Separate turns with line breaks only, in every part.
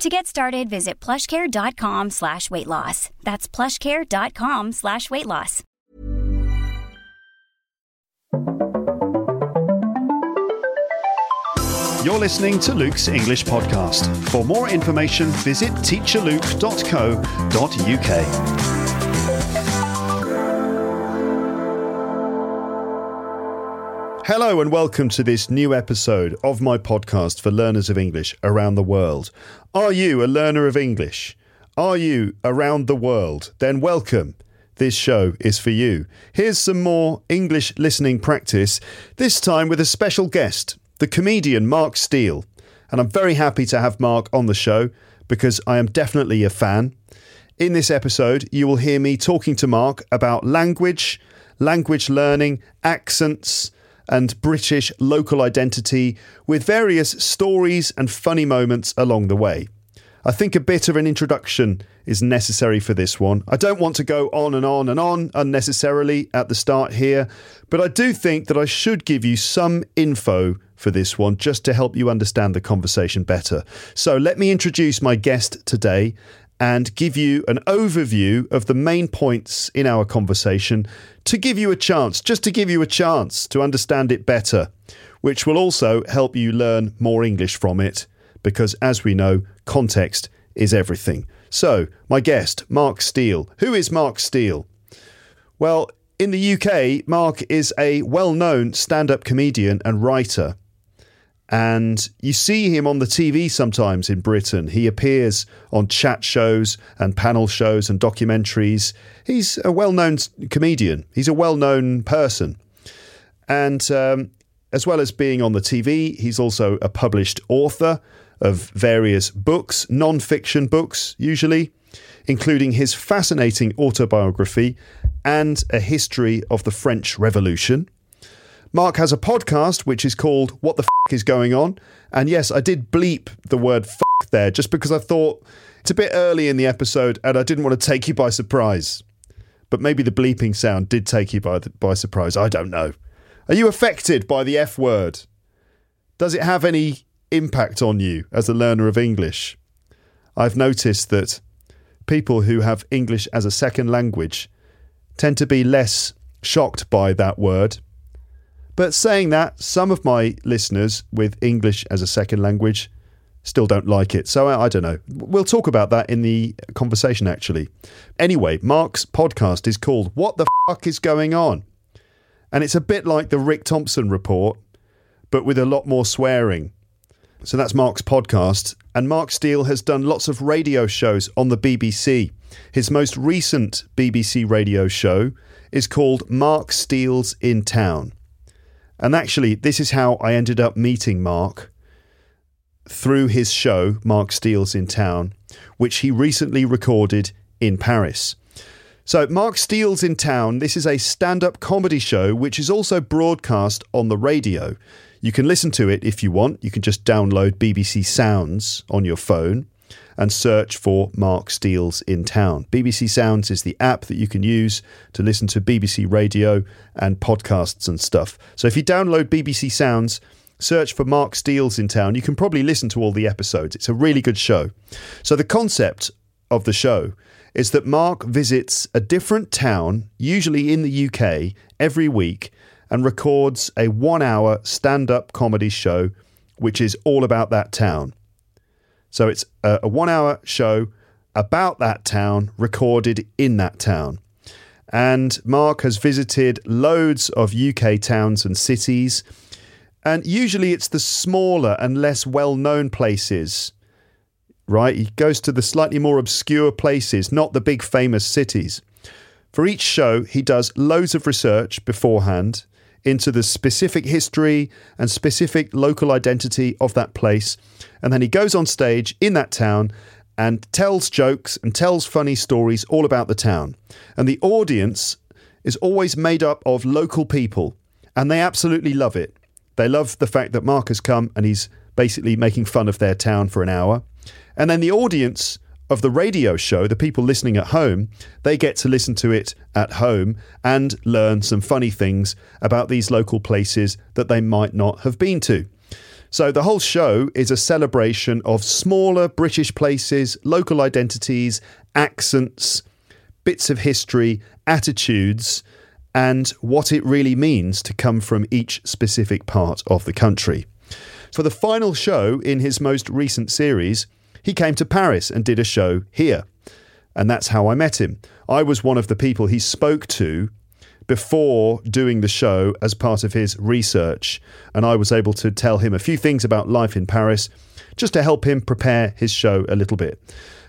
To get started, visit plushcare.com slash weight loss. That's plushcare.com slash weight loss.
You're listening to Luke's English Podcast. For more information, visit teacherluke.co.uk. Hello, and welcome to this new episode of my podcast for learners of English around the world. Are you a learner of English? Are you around the world? Then welcome. This show is for you. Here's some more English listening practice, this time with a special guest, the comedian Mark Steel. And I'm very happy to have Mark on the show because I am definitely a fan. In this episode, you will hear me talking to Mark about language, language learning, accents, and British local identity with various stories and funny moments along the way. I think a bit of an introduction is necessary for this one. I don't want to go on and on and on unnecessarily at the start here, but I do think that I should give you some info for this one just to help you understand the conversation better. So let me introduce my guest today and give you an overview of the main points in our conversation to give you a chance, just to give you a chance to understand it better, which will also help you learn more English from it, because as we know, context is everything. So, my guest, Mark Steel. Who is Mark Steel? Well, in the UK, Mark is a well known stand up comedian and writer. And you see him on the TV sometimes in Britain. He appears on chat shows and panel shows and documentaries. He's a well known comedian, he's a well known person. And um, as well as being on the TV, he's also a published author of various books, non fiction books, usually, including his fascinating autobiography and a history of the French Revolution. Mark has a podcast which is called What the F is Going On? And yes, I did bleep the word F there just because I thought it's a bit early in the episode and I didn't want to take you by surprise. But maybe the bleeping sound did take you by, the, by surprise. I don't know. Are you affected by the F word? Does it have any impact on you as a learner of English? I've noticed that people who have English as a second language tend to be less shocked by that word but saying that, some of my listeners with English as a second language still don't like it. So I, I, don't know. We'll talk about that in the conversation, actually. Anyway, Mark's podcast is called What the Fuck is Going On? And it's a bit like the Rick Thompson report, but with a lot more swearing. So that's Mark's podcast. And Mark Steel has done lots of radio shows on the BBC. His most recent BBC radio show is called Mark Steel's in Town. And actually, this is how I ended up meeting Mark through his show, Mark Steel's in Town, which he recently recorded in Paris. So, Mark Steel's in Town, this is a stand up comedy show which is also broadcast on the radio. You can listen to it if you want. You can just download BBC Sounds on your phone and search for Mark Steel's in Town. BBC Sounds is the app that you can use to listen to BBC radio and podcasts and stuff. So if you download BBC Sounds, search for Mark Steel's in Town, you can probably listen to all the episodes. It's a really good show. So the concept of the show is that Mark visits a different town, usually in the UK, every week and records a one hour stand up comedy show which is all about that town. So it's a, a one hour show about that town, recorded in that town. And Mark has visited loads of UK towns and cities. And usually it's the smaller and less well known places, right? He goes to the slightly more obscure places, not the big famous cities. For each show, he does loads of research beforehand into the specific history and specific local identity of that place. And then he goes on stage in that town and tells jokes and tells funny stories all about the town. And the audience is always made up of local people, and they absolutely love it. They love the fact that Mark has come and he's basically making fun of their town for an hour. And then the audience of the radio show, the people listening at home, they get to listen to it at home and learn some funny things about these local places that they might not have been to. So the whole show is a celebration of smaller British places, local identities, accents, bits of history, attitudes, and what it really means to come from each specific part of the country. For the final show in his most recent series, he came to Paris and did a show here. And that's how I met him. I was one of the people he spoke to before doing the show as part of his research. And I was able to tell him a few things about life in Paris just to help him prepare his show a little bit.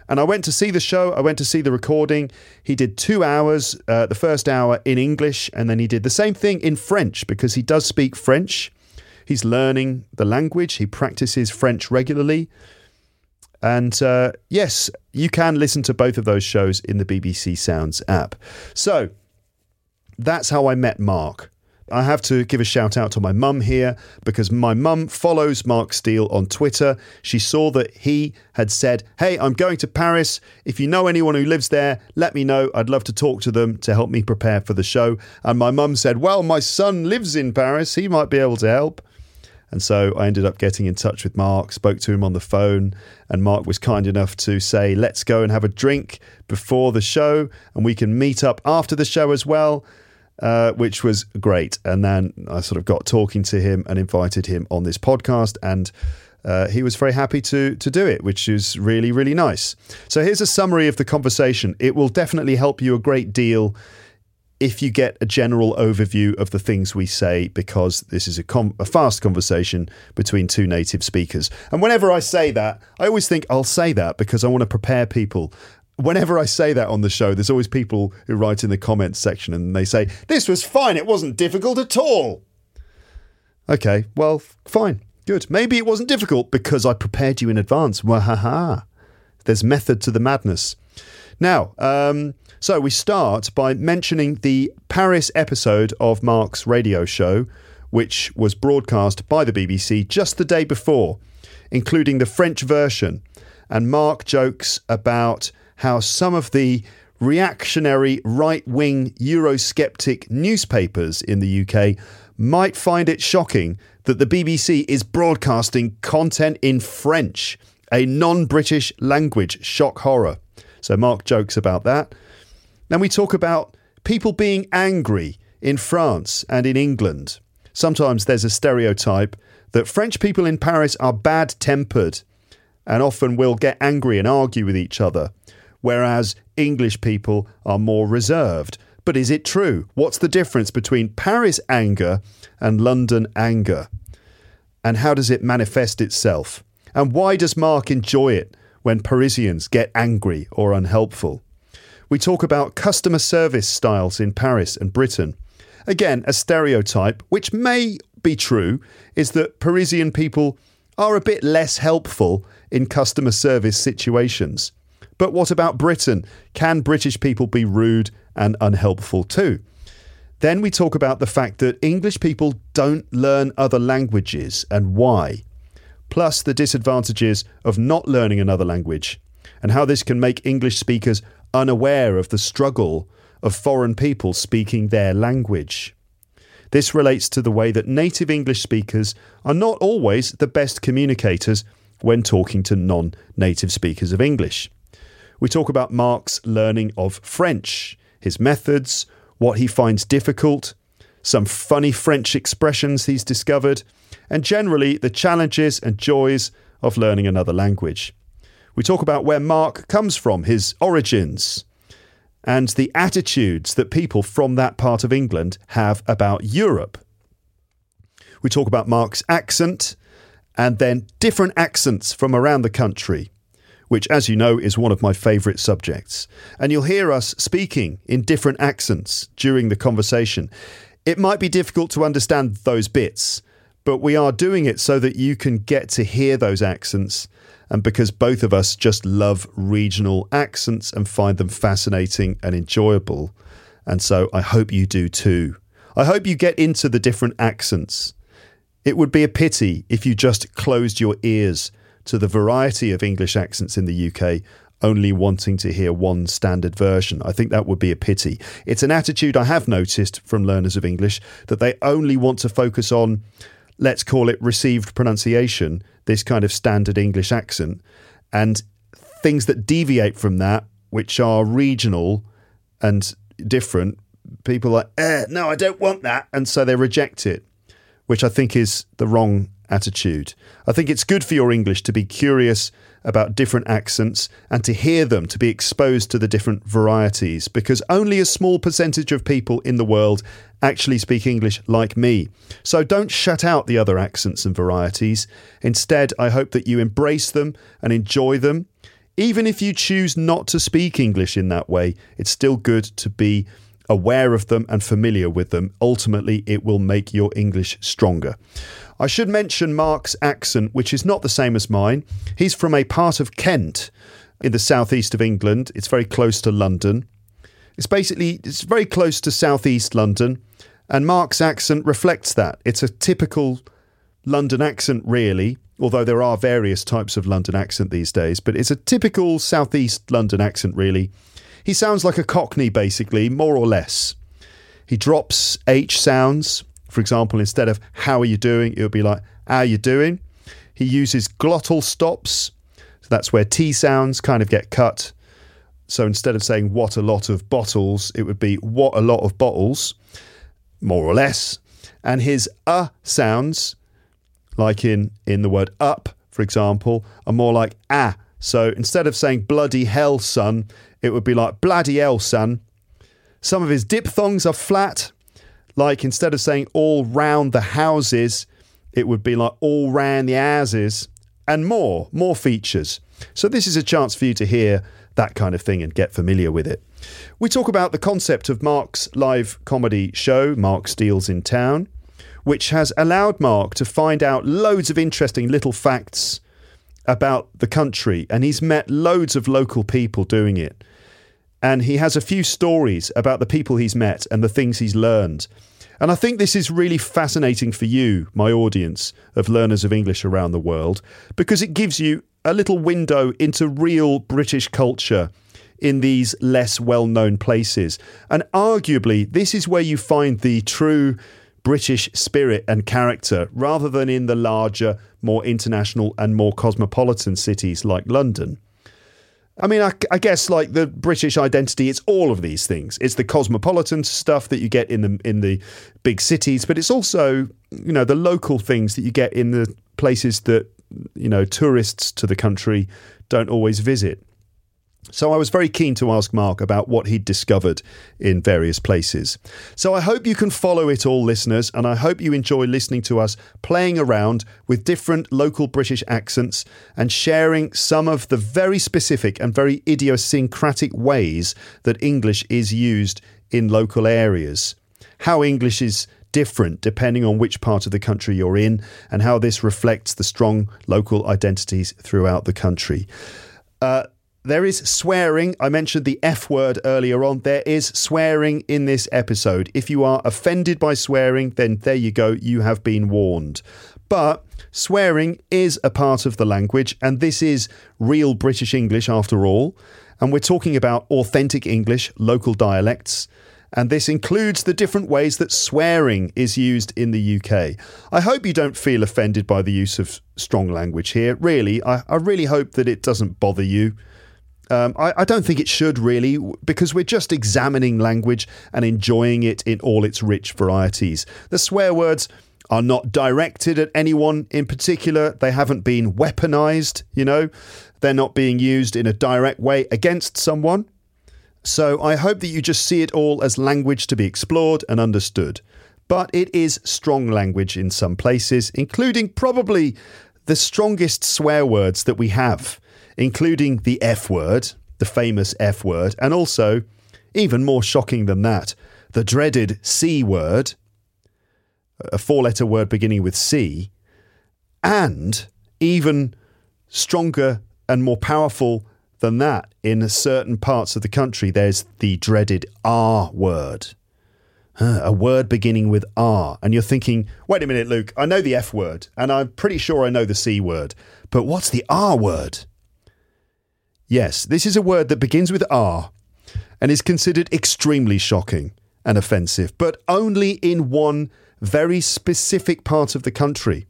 And I went to see the show, I went to see the recording. He did two hours, uh, the first hour in English, and then he did the same thing in French because he does speak French. He's learning the language, he practices French regularly. And uh, yes, you can listen to both of those shows in the BBC Sounds app. So that's how I met Mark. I have to give a shout out to my mum here because my mum follows Mark Steel on Twitter. She saw that he had said, Hey, I'm going to Paris. If you know anyone who lives there, let me know. I'd love to talk to them to help me prepare for the show. And my mum said, Well, my son lives in Paris. He might be able to help. And so I ended up getting in touch with Mark, spoke to him on the phone, and Mark was kind enough to say, let's go and have a drink before the show, and we can meet up after the show as well. Uh, which was great. And then I sort of got talking to him and invited him on this podcast, and uh, he was very happy to to do it, which is really really nice. So here's a summary of the conversation. It will definitely help you a great deal if you get a general overview of the things we say, because this is a, com- a, fast conversation between two native speakers. And whenever I say that, I always think I'll say that because I want to prepare people. Whenever I say that on the show, there's always people who write in the comments section and they say, This was fine, it wasn't difficult at all. Okay, well, fine, good. Maybe it wasn't difficult because I prepared you in advance. Wahaha. There's method to the madness. Now, um, so we start by mentioning the Paris episode of Mark's radio show, which was broadcast by the BBC just the day before, including the French version. And Mark jokes about how some of the reactionary right wing Eurosceptic newspapers in the UK might find it shocking that the BBC is broadcasting content in French, a non British language shock horror. So Mark jokes about that. Then we talk about people being angry in France and in England. Sometimes there's a stereotype that French people in Paris are bad tempered and often will get angry and argue with each other, whereas English people are more reserved. But is it true? What's the difference between Paris anger and London anger? And how does it manifest itself? And why does Mark enjoy it when Parisians get angry or unhelpful? We talk about customer service styles in Paris and Britain. Again, a stereotype, which may be true, is that Parisian people are a bit less helpful in customer service situations. But what about Britain? Can British people be rude and unhelpful too? Then we talk about the fact that English people don't learn other languages and why, plus the disadvantages of not learning another language and how this can make English speakers unaware of the struggle of foreign people speaking their language. This relates to the way that native English speakers are not always the best communicators when talking to non native speakers of English. We talk about Mark's learning of French, his methods, what he finds difficult, some funny French expressions he's discovered, and generally the challenges and joys of learning another language. We talk about where Mark comes from, his origins, and the attitudes that people from that part of England have about Europe. We talk about Mark's accent and then different accents from around the country, which, as you know, is one of my favourite subjects. And you'll hear us speaking in different accents during the conversation. It might be difficult to understand those bits, but we are doing it so that you can get to hear those accents and because both of us just love regional accents and find them fascinating and enjoyable. And so I hope you do too. I hope you get into the different accents. It would be a pity if you just closed your ears to the variety of English accents in the UK, only wanting to hear one standard version. I think that would be a pity. It's an attitude I have noticed from learners of English that they only want to focus on, let's call it received pronunciation, this kind of standard English accent, and things that deviate from that, which are regional and different, people are, eh, no, I don't want that. And so they reject it, which I think is the wrong attitude. I think it's good for your English to be curious about different accents and to hear them, to be exposed to the different varieties, because only a small percentage of people in the world actually speak English like me. So don't shut out the other accents and varieties. Instead, I hope that you embrace them and enjoy them. Even if you choose not to speak English in that way, it's still good to be aware of them and familiar with them. Ultimately, it will make your English stronger. I should mention Mark's accent, which is not the same as mine. He's from a part of Kent in the southeast of England. It's very close to London. It's basically it's very close to southeast London, and Mark's accent reflects that. It's a typical London accent, really, although there are various types of London accent these days, but it's a typical southeast London accent, really. He sounds like a Cockney, basically, more or less. He drops H sounds for example, instead of how are you doing, it would be like how you doing. He uses glottal stops. So that's where T sounds kind of get cut. So instead of saying what a lot of bottles, it would be what a lot of bottles, more or less. And his uh sounds, like in, in the word up, for example, are more like ah. So instead of saying bloody hell, son, it would be like bloody hell, son. Some of his diphthongs are flat. Like instead of saying all round the houses, it would be like all round the houses and more, more features. So this is a chance for you to hear that kind of thing and get familiar with it. We talk about the concept of Mark's live comedy show, Mark Steel's in Town, which has allowed Mark to find out loads of interesting little facts about the country, and he's met loads of local people doing it and he has a few stories about the people he's met and the things he's learned. And I think this is really fascinating for you, my audience of learners of English around the world, because it gives you a little window into real British culture in these less well known places. And arguably, this is where you find the true British spirit and character rather than in the larger, more international, and more cosmopolitan cities like London. I mean, I, I, guess like the British identity, it's all of these things. It's the cosmopolitan stuff that you get in the in the big cities, but it's also you know the local things that you get in the places that you know tourists to the country don't always visit. So I was very keen to ask Mark about what he'd discovered in various places. So I hope you can follow it all, listeners, and I hope you enjoy listening to us playing around with different local British accents and sharing some of the very specific and very idiosyncratic ways that English is used in local areas. How English is different depending on which part of the country you're in, and how this reflects the strong local identities throughout the country. Uh, there is swearing. I mentioned the F word earlier on. There is swearing in this episode. If you are offended by swearing, then there you go. You have been warned. But swearing is a part of the language, and this is real British English after all. And we're talking about authentic English, local dialects. And this includes the different ways that swearing is used in the UK. I hope you don't feel offended by the use of strong language here. Really, I, I really hope that it doesn't bother you. Um, I, I, don't think it should really, because we're just examining language and enjoying it in all its rich varieties. The swear words are not directed at anyone in particular, they haven't been weaponized, you know, they're not being used in a direct way against someone. So I hope that you just see it all as language to be explored and understood. But it is strong language in some places, including probably the strongest swear words that we have including the F word, the famous F word, and also, even more shocking than that, the dreaded C word, a four letter word beginning with C, and even stronger and more powerful than that. In certain parts of the country, there's the dreaded R word. A word beginning with R. And you're thinking, wait a minute, Luke, I know the F word, and I'm pretty sure I know the C word, but what's the R word? Yes, this is a word that begins with R and is considered extremely shocking and offensive, but only in one very specific part of the country.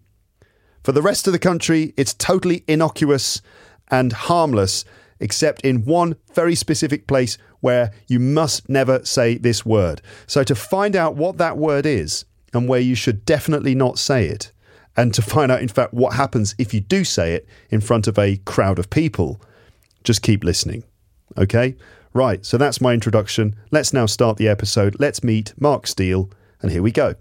For the rest of the country, it's totally innocuous and harmless, except in one very specific place where you must never say this word. So, to find out what that word is and where you should definitely not say it, and to find out, in fact, what happens if you do say it in front of a crowd of people, just keep listening. Okay? Right, so that's my introduction. Let's now start the episode. Let's meet Mark Steel, and here we go.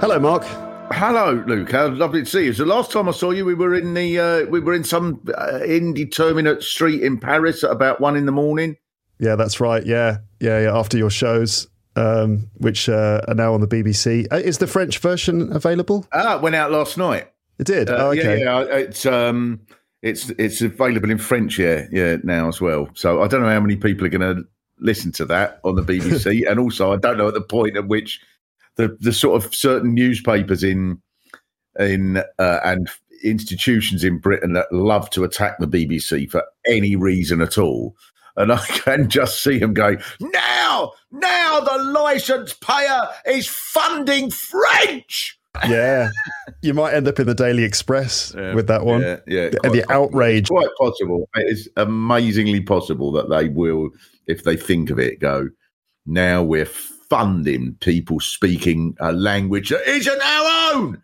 Hello, Mark.
Hello, Luke. How lovely to see you. So last time I saw you, we were in the uh, we were in some uh, indeterminate street in Paris at about one in the morning.
Yeah, that's right. Yeah, yeah, yeah. After your shows, um, which uh, are now on the BBC, uh, is the French version available?
Ah, it went out last night.
It did.
Uh,
oh, okay.
Yeah, yeah. It's um, it's it's available in French. Yeah, yeah, now as well. So I don't know how many people are going to listen to that on the BBC, and also I don't know at the point at which the the sort of certain newspapers in in uh, and institutions in Britain that love to attack the BBC for any reason at all. And I can just see them going, now, now the license payer is funding French.
Yeah, you might end up in the Daily Express with that one.
Yeah, yeah.
The, the outrage.
It's quite possible. It is amazingly possible that they will, if they think of it, go, now we're funding people speaking a language that isn't our own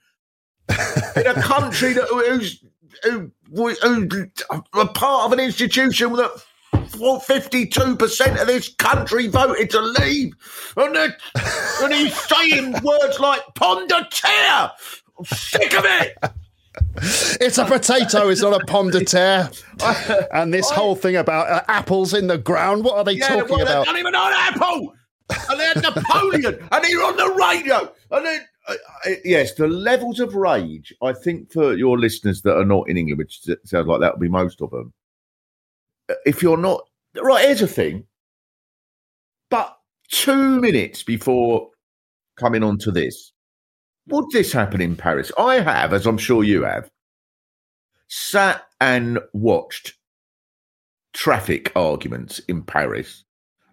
in a country that who's who, who, a part of an institution that 52% of this country voted to leave. And, and he's saying words like terre. I'm sick of it.
It's a potato. It's not a pomme de terre. And this whole thing about uh, apples in the ground. What are they
Yeah,
talking
well,
about?
They don't even know an apple. And they had Napoleon, and were on the radio. And then, uh, uh, yes, the levels of rage. I think for your listeners that are not in England, which sounds like that will be most of them. If you're not right, here's a thing. But two minutes before coming on to this, would this happen in Paris? I have, as I'm sure you have, sat and watched traffic arguments in Paris,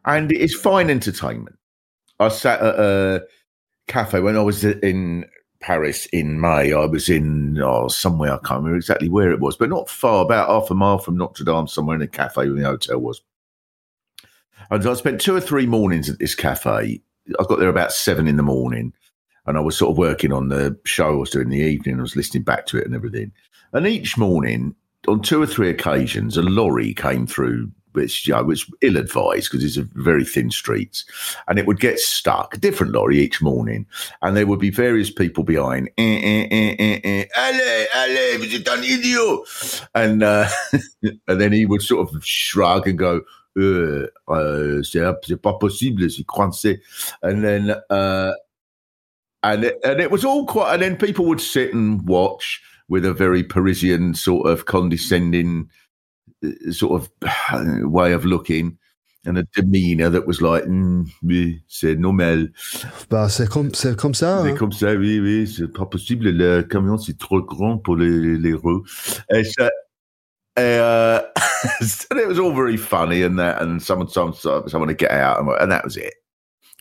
and it's fine entertainment. I sat at a cafe when I was in Paris in May. I was in oh, somewhere I can't remember exactly where it was, but not far, about half a mile from Notre Dame, somewhere in a cafe where the hotel was. And I spent two or three mornings at this cafe. I got there about seven in the morning, and I was sort of working on the show I was doing in the evening. I was listening back to it and everything. And each morning, on two or three occasions, a lorry came through, which you know, was ill advised because it's a very thin streets, and it would get stuck. A different lorry each morning, and there would be various people behind. Eh, eh, eh, eh, eh, allez, idiot, and uh, and then he would sort of shrug and go. Euh, euh, c'est pas possible, c'est coincé. And then, uh, and it, and it was all quite. And then people would sit and watch with a very Parisian sort of condescending uh, sort of uh, way of looking and a demeanour that was like, mm, oui, c'est normal,
Bah, c'est comme, c'est comme ça.
c'est
hein.
comme ça, oui, oui, c'est pas possible, le camion c'est trop grand pour les, les roues. And so, uh, and it was all very funny and that, and someone, someone, someone to get out, and, and that was it.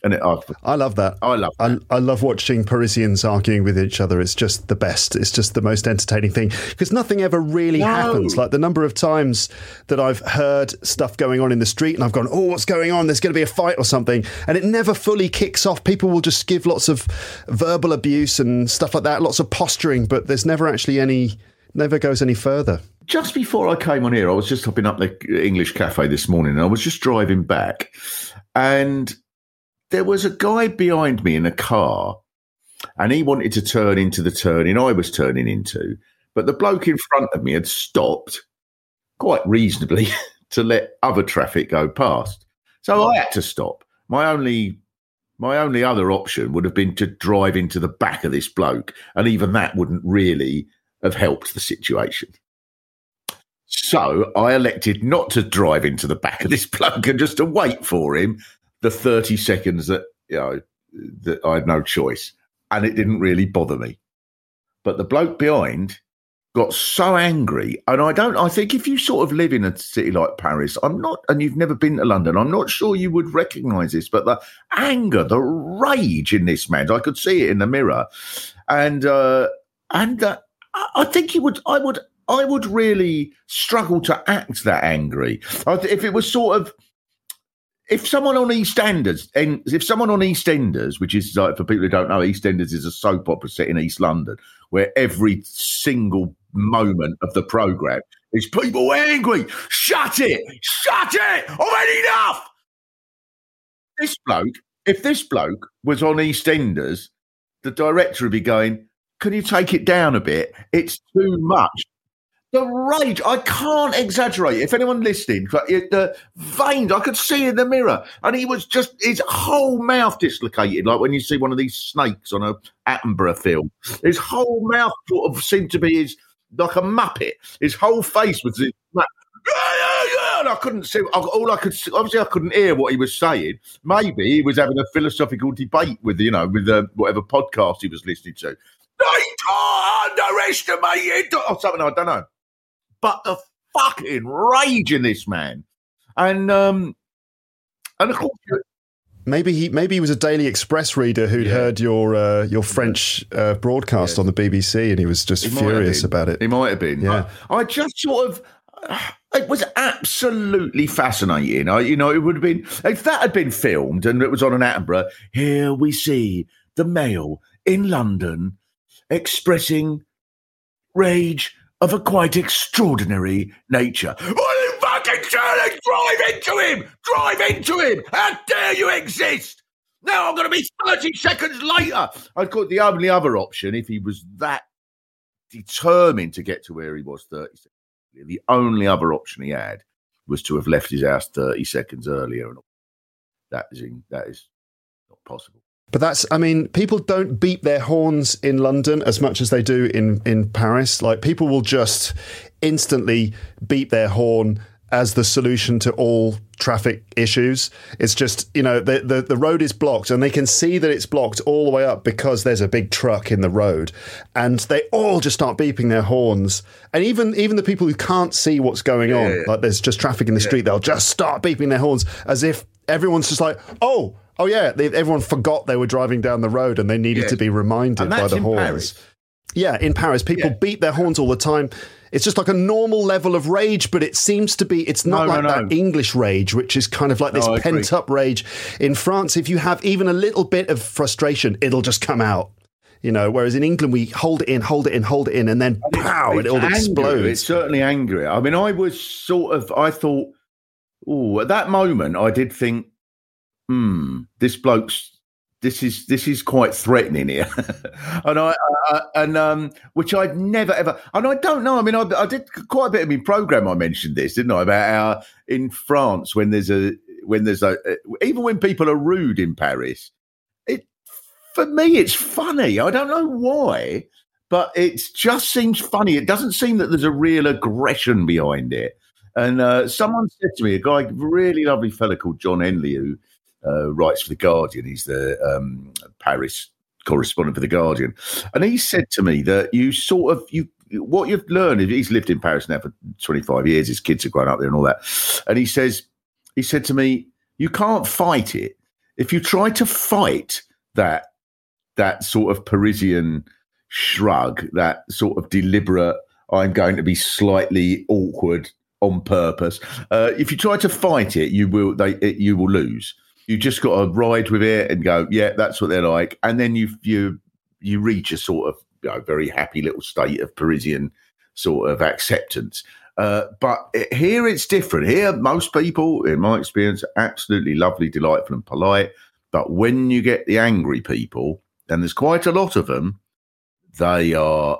And it, I,
I love that.
I love
I, I love watching Parisians arguing with each other. It's just the best. It's just the most entertaining thing because nothing ever really
No.
happens. Like the number of times that I've heard stuff going on in the street and I've gone, oh, what's going on? There's going to be a fight or something. And it never fully kicks off. People will just give lots of verbal abuse and stuff like that, lots of posturing, but there's never actually any, never goes any further.
just before I came on here, I was just hopping up the English cafe this morning and I was just driving back and there was a guy behind me in a car and he wanted to turn into the turning I was turning into. But the bloke in front of me had stopped quite reasonably to let other traffic go past. So I had to stop. My only my only other option would have been to drive into the back of this bloke, and even that wouldn't really have helped the situation. So I elected not to drive into the back of this bloke and just to wait for him the 30 seconds that, you know, that I had no choice. And it didn't really bother me. But the bloke behind got so angry. And I don't, I think if you sort of live in a city like Paris, I'm not, and you've never been to London, I'm not sure you would recognize this, but the anger, the rage in this man, I could see it in the mirror. And, uh, and, uh, I think he would, I would, I would really struggle to act that angry. If it was sort of, if someone on EastEnders, and if someone on EastEnders, which is like for people who don't know, EastEnders is a soap opera set in East London, where every single moment of the program is people angry. Shut it! Shut it! Enough. This bloke, if this bloke was on EastEnders, the director would be going, "Can you take it down a bit? It's too much." The rage, I can't exaggerate. If anyone listening, the veins, I could see in the mirror. And he was just, his whole mouth dislocated, like when you see one of these snakes on a Attenborough film. His whole mouth sort of seemed to be his, like a muppet. His whole face was this, and I couldn't see. All I could see, obviously I couldn't hear what he was saying. Maybe he was having a philosophical debate with you know with uh, whatever podcast he was listening to. They can't underestimate it or something. I don't know but the fucking rage in this man. And um and of course
Maybe he maybe he was a Daily Express reader who'd yeah. heard your uh, your French uh, broadcast on the BBC and he was just he furious about it.
He might have been. Yeah, I, I just sort of. it was absolutely fascinating. I, you know, it would have been if that had been filmed and it was on an Attenborough. Here we see the Mail in London expressing rage of a quite extraordinary nature. What in fucking Charlie? Drive into him! Drive into him! How dare you exist? Now I'm going to be 30 seconds later. I thought the only other option, if he was that determined to get to where he was 30 seconds, the only other option he had was to have left his house 30 seconds earlier. And that is, that is not possible.
But that's, I mean, people don't beat their horns in London as much as they do in, in Paris. Like, people will just instantly beat their horn as the solution to all traffic issues. It's just, you know, the, the, the, road is blocked and they can see that it's blocked all the way up because there's a big truck in the road. And they all just start beeping their horns. And even even the people who can't see what's going on, yeah. like there's just traffic in the yeah. street, they'll just start beeping their horns as if everyone's just like, oh, Oh yeah, they, everyone forgot they were driving down the road and they needed yes. to be reminded by the horns. Paris. Yeah, in Paris, people yeah. beat their horns all the time. It's just like a normal level of rage, but it seems to be. It's not no, like no, no. that English rage, which is kind of like this pent up rage. In France, if you have even a little bit of frustration, it'll just come out you know. Whereas in England, we hold it in, hold it in, hold it in, and then and pow, it all angry. explodes.
It's certainly angry. I mean, I was sort of, I thought, oh, at that moment, I did think, hmm, this bloke's this is this is quite threatening here, and I, I, and um, which I'd never ever, and I don't know. I mean, I, I did quite a bit of my program. I mentioned this, didn't I, about how in France when there's a when there's a even when people are rude in Paris, it for me it's funny. I don't know why, but it just seems funny. It doesn't seem that there's a real aggression behind it. And uh, someone said to me, a guy, really lovely fella called Jon Henley, who uh, writes for the Guardian. He's the um, Paris correspondent for the Guardian, and he said to me that you sort of you what you've learned. He's lived in Paris now for twenty five years. His kids have grown up there and all that. And he says he said to me, you can't fight it if you try to fight that that sort of Parisian shrug, that sort of deliberate. I'm going to be slightly awkward on purpose. Uh, if you try to fight it, you will they it, you will lose you just got to ride with it and go, yeah, that's what they're like. And then you you you reach a sort of you know, very happy little state of Parisian sort of acceptance. Uh, but it, here it's different. Here, most people, in my experience, are absolutely lovely, delightful, and polite. But when you get the angry people, and there's quite a lot of them, they are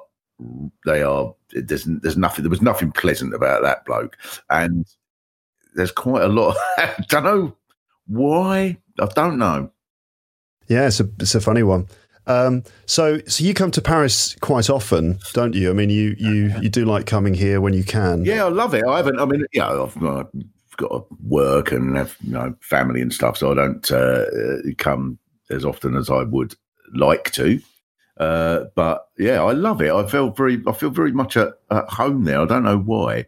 they are there's there's nothing there was nothing pleasant about that bloke, and there's quite a lot. I don't know why? I don't know.
Yeah, it's a, it's a funny one. Um, so, so you come to Paris quite often, don't you? I mean, you you you do like coming here when you can.
Yeah, I love it. I haven't. I mean, yeah, I've, I've got to work and have you know, family and stuff, so I don't uh, come as often as I would like to. Uh, but yeah, I love it. I feel very, I feel very much at, at home there. I don't know why.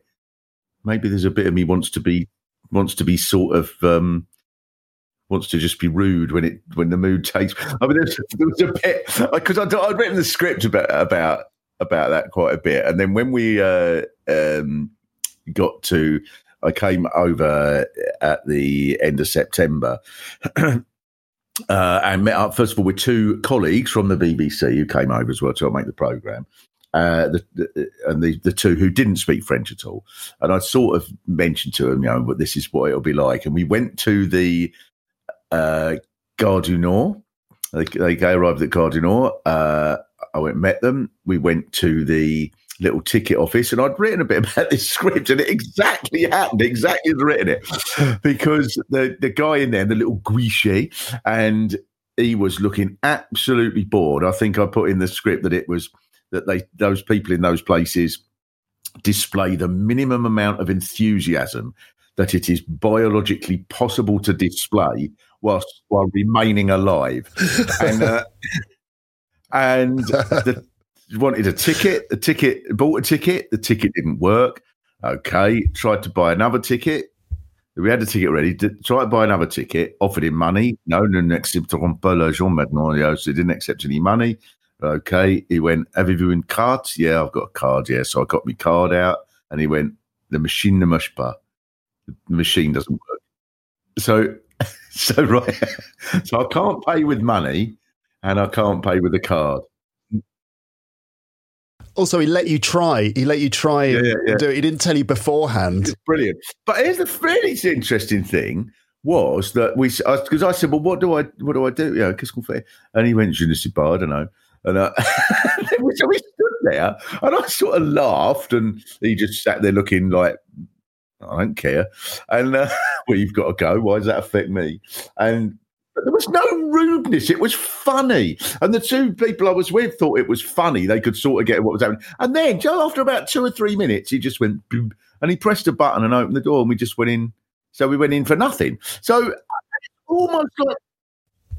Maybe there's a bit of me wants to be wants to be sort of um, wants to just be rude when it when the mood takes. I mean, there was a bit because I'd, I'd, written the script about about about that quite a bit, and then when we uh, um, got to, I came over at the end of September. Uh, and met up first of all with two colleagues from the BBC who came over as well to make the program. Uh, the, the, and the, the two who didn't speak French at all. And I sort of mentioned to them, you know, this is what it'll be like. And we went to the uh, Gare du Nord. They, they arrived at Gare du Nord. Uh, I went met them. We went to the little ticket office, and I'd written a bit about this script, and it exactly happened, exactly as written it, because the the guy in there, the little guichet, and he was looking absolutely bored. I think I put in the script that it was that they those people in those places display the minimum amount of enthusiasm that it is biologically possible to display whilst while remaining alive, and uh, and the wanted a ticket. The ticket bought a ticket. The ticket didn't work. Okay, tried to buy another ticket. We had a ticket ready. Did, tried to buy another ticket. Offered him money. No, no, n'accepteront pas l'argent maintenant. So he didn't accept any money. Okay, he went. Have you une carte? Yeah, I've got a card. Yeah, so I got my card out, and he went. The machine ne marche pas. The machine doesn't work. So, so right. So I can't pay with money, and I can't pay with a card.
Also, he let you try. He let you try yeah, yeah, yeah. do it. He didn't tell you beforehand.
It's brilliant. But here's the really interesting thing was that we because I said, well, what do I what do I do? Yeah, qu'est-ce qu'on? And he went, sais pas, I don't know. And uh, so we stood there, and I sort of laughed, and he just sat there looking like I don't care. And uh, well, you've got to go. Why does that affect me? And there was no rudeness. It was funny. And the two people I was with thought it was funny. They could sort of get what was happening. And then, Joe, after about two or three minutes, he just went boom, and he pressed a button and opened the door, and we just went in. So we went in for nothing. So almost like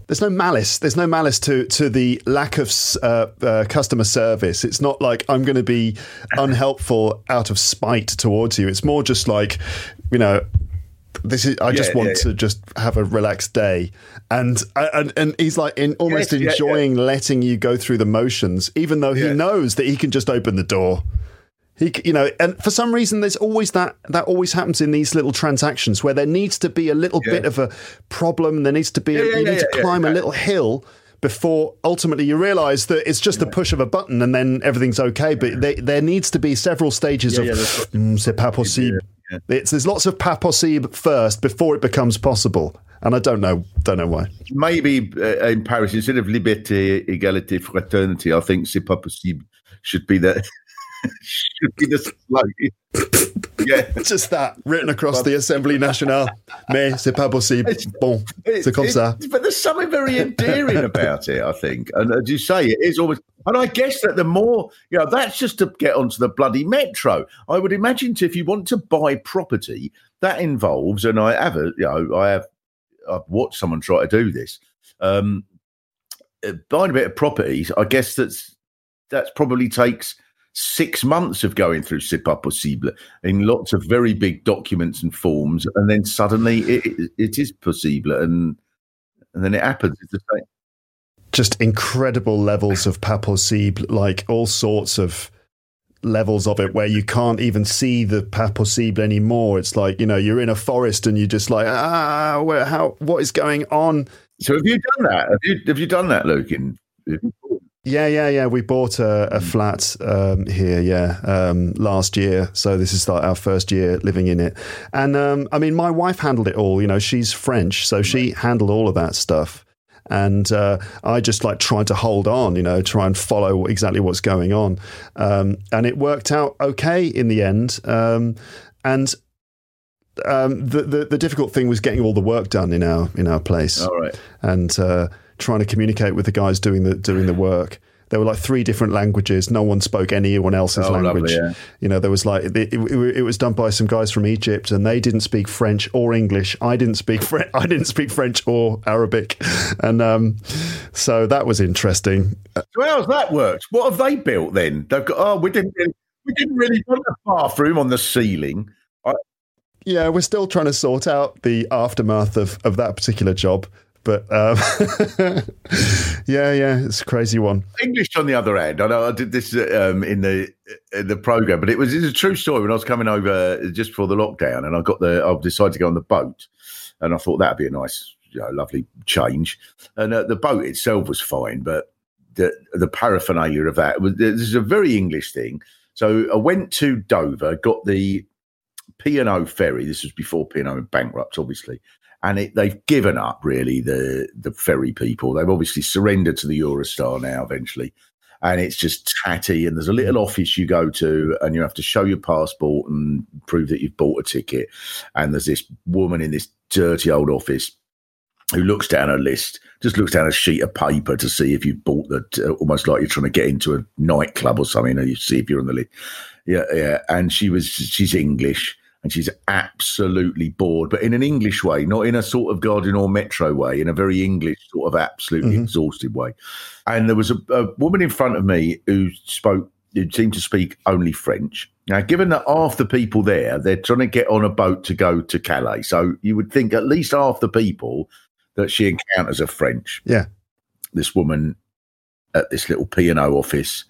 there's no malice. There's no malice to to the lack of uh, uh, customer service. It's not like I'm going to be unhelpful out of spite towards you. It's more just like, you know, this is. I yeah, just want yeah, yeah. to just have a relaxed day, and and and he's like in almost enjoying letting you go through the motions, even though he knows that he can just open the door. He, you know, and for some reason, there's always that. That always happens in these little transactions where there needs to be a little bit of a problem. There needs to be. A, you need to climb a little hill before ultimately you realize that it's just a push of a button and then everything's okay. But they, there needs to be several stages of mm, c'est pas possible. It's, there's lots of pas possible first before it becomes possible. And I don't know, don't know why.
Maybe uh, in Paris, instead of liberté, égalité, fraternity, I think c'est pas possible should be the should be the slogan.
yeah, just that written across the Assembly Nationale. Mais c'est pas possible. Bon, c'est comme ça.
But there's something very endearing about it, I think. And as you say, it is always. And I guess that the more, you know, that's just to get onto the bloody metro. I would imagine if you want to buy property, that involves, and I have a, you know, I have, I've watched someone try to do this. Um, uh, buying a bit of properties, I guess that's that's probably takes six months of going through C'est pas possible in lots of very big documents and forms, and then suddenly it, it, it is possible, and and then it happens. It's the same.
Just incredible levels of pas possible, like all sorts of levels of it where you can't even see the pas possible anymore. It's like you know you're in a forest and you're just like ah, where, how what is going on?
So have you done that? Have you have you done that, Luke? In,
yeah, yeah, yeah. We bought a, a flat um, here, yeah, um, last year. So this is like our first year living in it. And um, I mean, my wife handled it all. You know, she's French, so she handled all of that stuff. And uh, I just like tried to hold on, you know, try and follow exactly what's going on. Um, and it worked out okay in the end. Um, and um, the, the, the difficult thing was getting all the work done in our in our place.
All right.
And uh, trying to communicate with the guys doing the doing the work. There were like three different languages. No one spoke anyone else's
Oh, lovely,
language.
yeah.
You know, there was like it, it, it was done by some guys from Egypt, and they didn't speak French or English. I didn't speak French. I didn't speak French or Arabic, and um, so that was interesting.
So how's that worked? What have they built then? They've got oh, we didn't really, we didn't really want a bathroom on the ceiling. I,
Yeah, we're still trying to sort out the aftermath of, of that particular job. But um, yeah, yeah, it's a crazy one.
English, on the other hand, I know I did this um, in the in the program, but it was it's a true story. When I was coming over just before the lockdown, and I got the I decided to go on the boat, and I thought that'd be a nice, you know, lovely change. And uh, the boat itself was fine, but the the paraphernalia of that was this is a very English thing. So I went to Dover, got the P and O ferry. This was before P and O bankrupt, obviously. And it, they've given up really the the ferry people. They've obviously surrendered to the Eurostar now eventually, and it's just tatty. And there's a little office you go to, and you have to show your passport and prove that you've bought a ticket. And there's this woman in this dirty old office who looks down a list, just looks down a sheet of paper to see if you've bought the, almost like you're trying to get into a nightclub or something, and you see if you're on the list. Yeah, yeah. And she was, she's English and she's absolutely bored, but in an English way, not in a sort of Guardian or Metro way, in a very English sort of absolutely mm-hmm. exhausted way. And there was a, a woman in front of me who spoke, who seemed to speak only French. Now, given that half the people there, they're trying to get on a boat to go to Calais, so you would think at least half the people that she encounters are French.
Yeah.
This woman at this little P and O office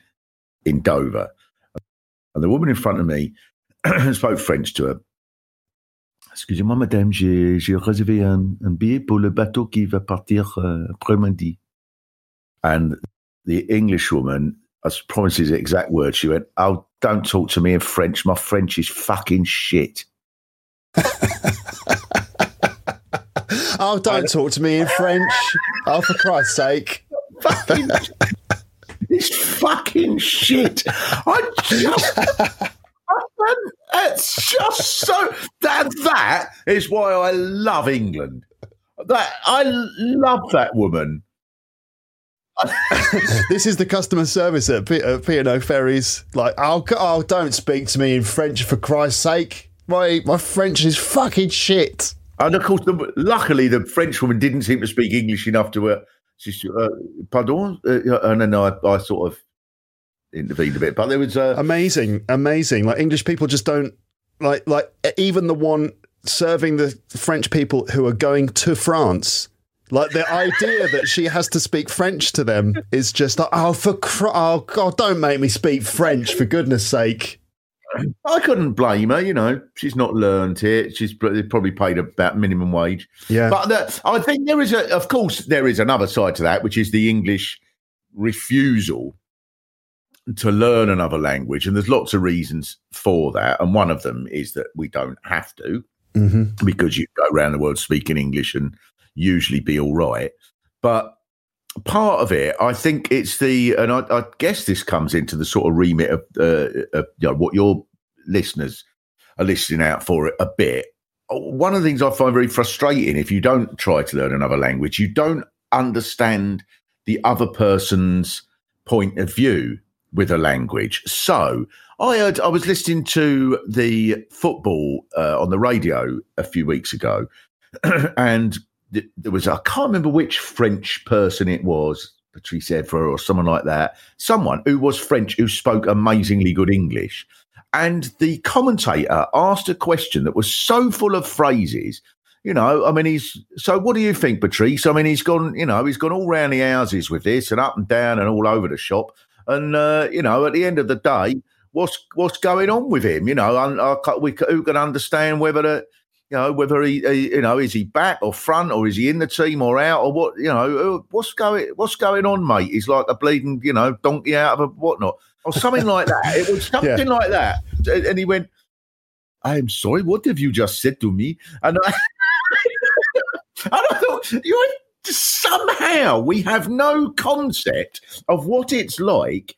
in Dover, and the woman in front of me spoke French to her. Excusez-moi, madame, j'ai, j'ai réservé un, un billet pour le bateau qui va partir euh, après-midi. And the English woman, I promise his exact words, she went, Oh, don't talk to me in French. My French is fucking shit.
Oh, don't talk to me in French. Oh, for Christ's sake.
Fucking, it's fucking shit. I just. It's just so that that is why I love England. That I love that woman.
This is the customer service at P- at P&O Ferries. Like, oh, oh, don't speak to me in French for Christ's sake. My my French is fucking shit.
And of course, the, luckily, the French woman didn't seem to speak English enough to her. She's, uh, pardon? Uh, and then I, I sort of intervened a bit. But there was. Uh,
Amazing, amazing. Like English people just don't like like even the one serving the French people who are going to France. Like the idea that she has to speak French to them is just like, oh, for cr- oh god, don't make me speak French for goodness sake.
I couldn't blame her. You know, she's not learned it. She's probably paid about minimum wage.
Yeah,
But the, I think there is a, of course, there is another side to that, which is the English refusal to learn another language, and there's lots of reasons for that. And one of them is that we don't have to,
hmm
because you go around the world speaking English and usually be all right. But part of it, I think it's the, and I, I guess this comes into the sort of remit of, uh, of you know, what your listeners are listening out for a bit. One of the things I find very frustrating if you don't try to learn another language, you don't understand the other person's point of view with a language. So I heard I was listening to the football uh, on the radio a few weeks ago, and th- there was I can't remember which French person it was, Patrice Evra or someone like that, someone who was French who spoke amazingly good English. And the commentator asked a question that was so full of phrases. You know, I mean, he's so. What do you think, Patrice? I mean, he's gone. You know, he's gone all round the houses with this, and up and down, and all over the shop. And uh, you know, at the end of the day, what's what's going on with him? You know, and I, we who can understand whether the, you know, whether he, he, you know, is he back or front, or is he in the team or out, or what? You know, what's going what's going on, mate? He's like a bleeding, you know, donkey out of a whatnot, or something like that. It was something like that, and and he went. I am sorry. What have you just said to me? And I, and I thought, you somehow we have no concept of what it's like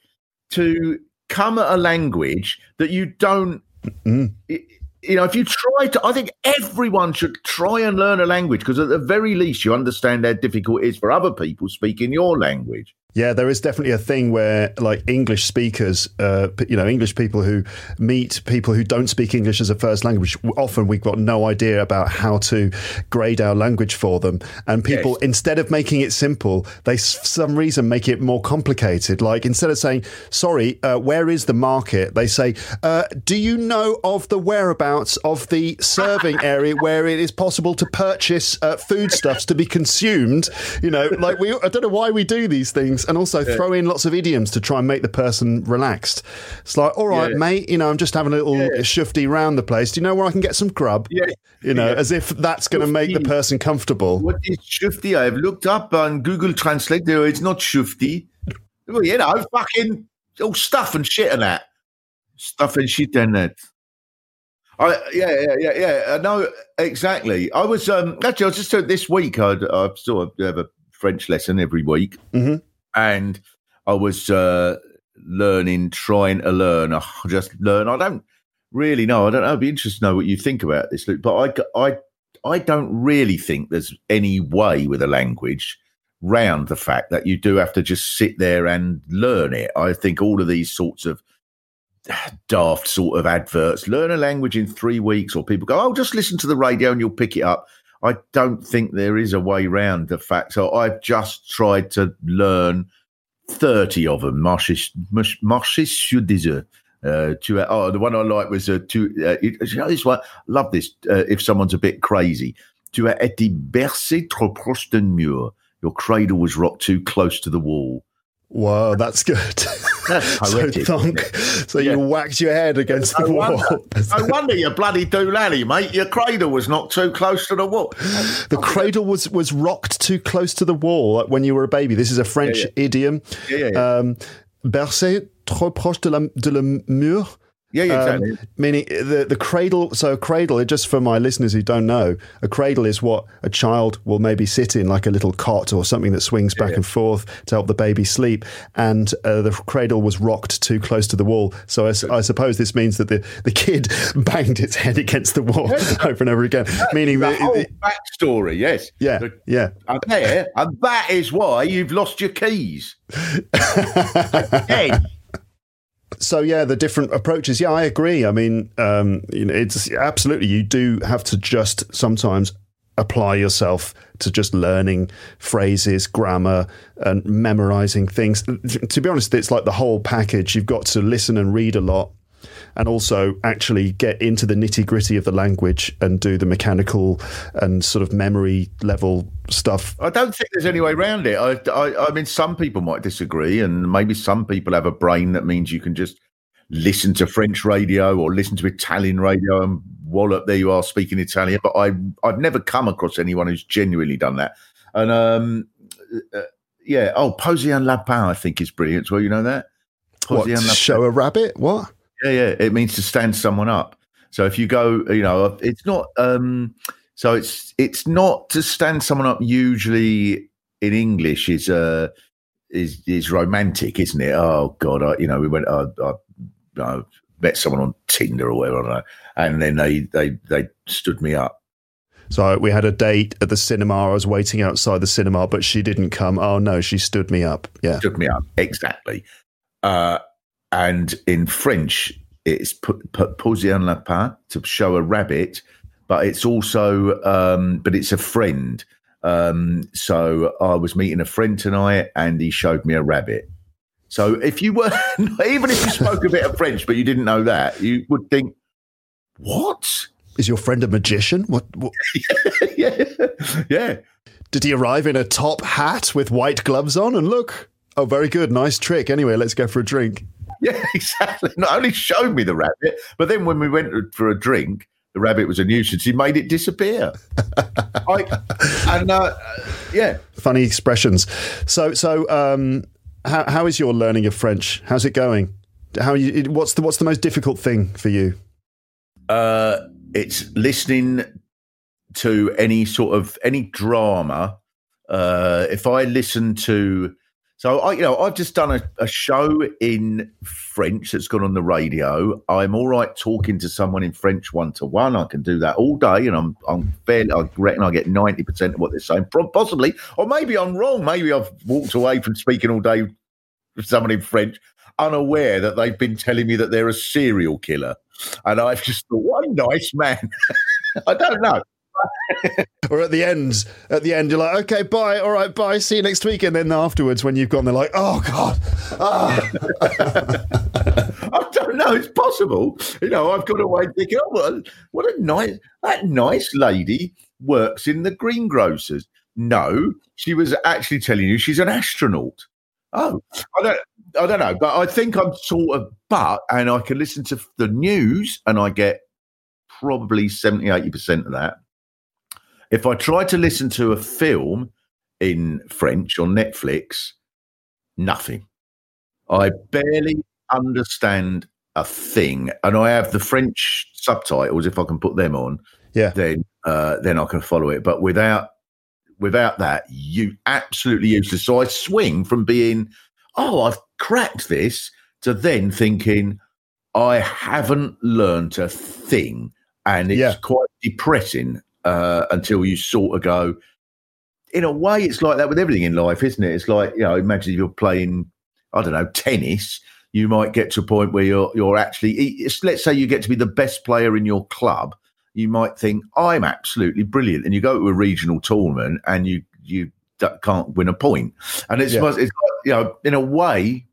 to come at a language that you don't.
Mm.
You know, if you try to, I think everyone should try and learn a language because at the very least you understand how difficult it is for other people speaking your language.
Yeah, there is definitely a thing where, like English speakers, uh, you know, English people who meet people who don't speak English as a first language, often we've got no idea about how to grade our language for them. And people, yes. instead of making it simple, they, for some reason, make it more complicated. Like instead of saying, sorry, uh, where is the market? They say, uh, do you know of the whereabouts of the serving area where it is possible to purchase uh, foodstuffs to be consumed? You know, like we, I don't know why we do these things and also yeah. throw in lots of idioms to try and make the person relaxed. It's like, all right, yeah. mate, you know, I'm just having a little yeah. shufty around the place. Do you know where I can get some grub?
Yeah.
You know, as if that's going to make the person comfortable.
What is shufty? I've looked up on Google Translate. There, it's not shifty. Well, you know, fucking all stuff and shit and that. Stuff and shit and that. I, yeah, yeah, yeah, yeah. No, exactly. I was um actually I was just uh, this week. I I sort of have a French lesson every week,
mm-hmm
and I was uh, learning, trying to learn. I just learn. I don't really know. I don't know. I'd be interested to know what you think about this, Luke. But I, I, I don't really think there's any way with a language round the fact that you do have to just sit there and learn it. I think all of these sorts of daft sort of adverts, learn a language in three weeks, or people go, oh, just listen to the radio and you'll pick it up. I don't think there is a way round the fact. So I've just tried to learn 30 of them. Marcher, marcher sur des œufs. Uh, uh, oh, the one I like was uh, to, uh, you know, this one, love this. Uh, if someone's a bit crazy, tu as été bercé trop proche d'un mur. Your cradle was rocked too close to the wall.
Whoa, that's good.
That's
so, thunk, so yeah. you whacked your head against no the wall.
Wonder, no wonder you bloody doolally, mate. Your cradle was not too close to the wall.
The cradle was was rocked too close to the wall like when you were a baby. This is a French
yeah,
yeah. idiom.
Yeah, yeah, yeah. Um,
bercé trop proche de la, de la mur.
Yeah, yeah, exactly. Um,
meaning the the cradle. So a cradle, just for my listeners who don't know, a cradle is what a child will maybe sit in, like a little cot or something that swings back yeah, yeah. and forth to help the baby sleep. And uh, the cradle was rocked too close to the wall. So I, I, suppose this means that the, the kid banged its head against the wall over and over again.
That
meaning
the
that
whole the, backstory. Yes.
Yeah. The, yeah.
And there, and that is why you've lost your keys.
so yeah, the different approaches. Yeah, I agree. I mean, um, you know, it's absolutely you do have to just sometimes apply yourself to just learning phrases, grammar, and memorizing things. To be honest, it's like the whole package. You've got to listen and read a lot and also actually get into the nitty gritty of the language and do the mechanical and sort of memory level stuff.
I don't think there's any way around it. I, I, I mean, some people might disagree, and maybe some people have a brain that means you can just listen to French radio or listen to Italian radio and wallop, there you are speaking Italian. But I, I've never come across anyone who's genuinely done that. And um, uh, yeah, oh, poser un lapin, I think is brilliant as well. You know that?
What, show a rabbit? What?
Yeah, yeah. It means to stand someone up. So if you go, you know, it's not. um So it's it's not to stand someone up. Usually in English is uh is is romantic, isn't it? Oh God, I, you know, we went. Uh, I, I met someone on Tinder or whatever, I know, and then they they they stood me up.
So we had a date at the cinema. I was waiting outside the cinema, but she didn't come. Oh no, she stood me up. Yeah,
stood me up exactly. Uh, and in French, it's poser un lapin to show a rabbit, but it's also, um, but it's a friend. Um, so I was meeting a friend tonight, and he showed me a rabbit. So if you were, even if you spoke a bit of French, but you didn't know that, you would think, what?
Is your friend a magician? What? what?
yeah, yeah.
Did he arrive in a top hat with white gloves on? And look, oh, very good, nice trick. Anyway, let's go for a drink.
Yeah, exactly. Not only showed me the rabbit, but then when we went for a drink, the rabbit was a nuisance. He made it disappear. I, and uh, yeah,
funny expressions. So, so um, how how is your learning of French? How's it going? How you? What's the what's the most difficult thing for you?
Uh, it's listening to any sort of any drama. Uh, if I listen to So I, you know, I've just done a, a show in French that's gone on the radio. I'm all right talking to someone in French one to one. I can do that all day, and I'm I'm fairly. I reckon I get ninety percent of what they're saying, possibly, or maybe I'm wrong. Maybe I've walked away from speaking all day with someone in French, unaware that they've been telling me that they're a serial killer, and I've just thought, what a nice man. I don't know.
or at the end, at the end, you're like, okay, bye, all right, bye, see you next week. And then afterwards, when you've gone, they're like, oh god, ah.
I don't know. It's possible. You know, I've got away thinking, oh, what a, what a nice that nice lady works in the greengrocers. No, she was actually telling you she's an astronaut. Oh, I don't, I don't know, but I think I'm sort of, but, and I can listen to the news and I get probably 70, 80% of that. If I try to listen to a film in French on Netflix, nothing. I barely understand a thing, and I have the French subtitles. If I can put them on,
yeah,
then uh, then I can follow it. But without without that, you absolutely useless. So I swing from being, oh, I've cracked this, to then thinking, I haven't learned a thing, and it's yeah. quite depressing uh, until you sort of go. In a way, it's like that with everything in life, isn't it? It's like you know, imagine if you're playing, I don't know, tennis. You might get to a point where you're you're actually. let's say you get to be the best player in your club. You might think I'm absolutely brilliant, and you go to a regional tournament and you you can't win a point. And it's, yeah. it's you know, in a way,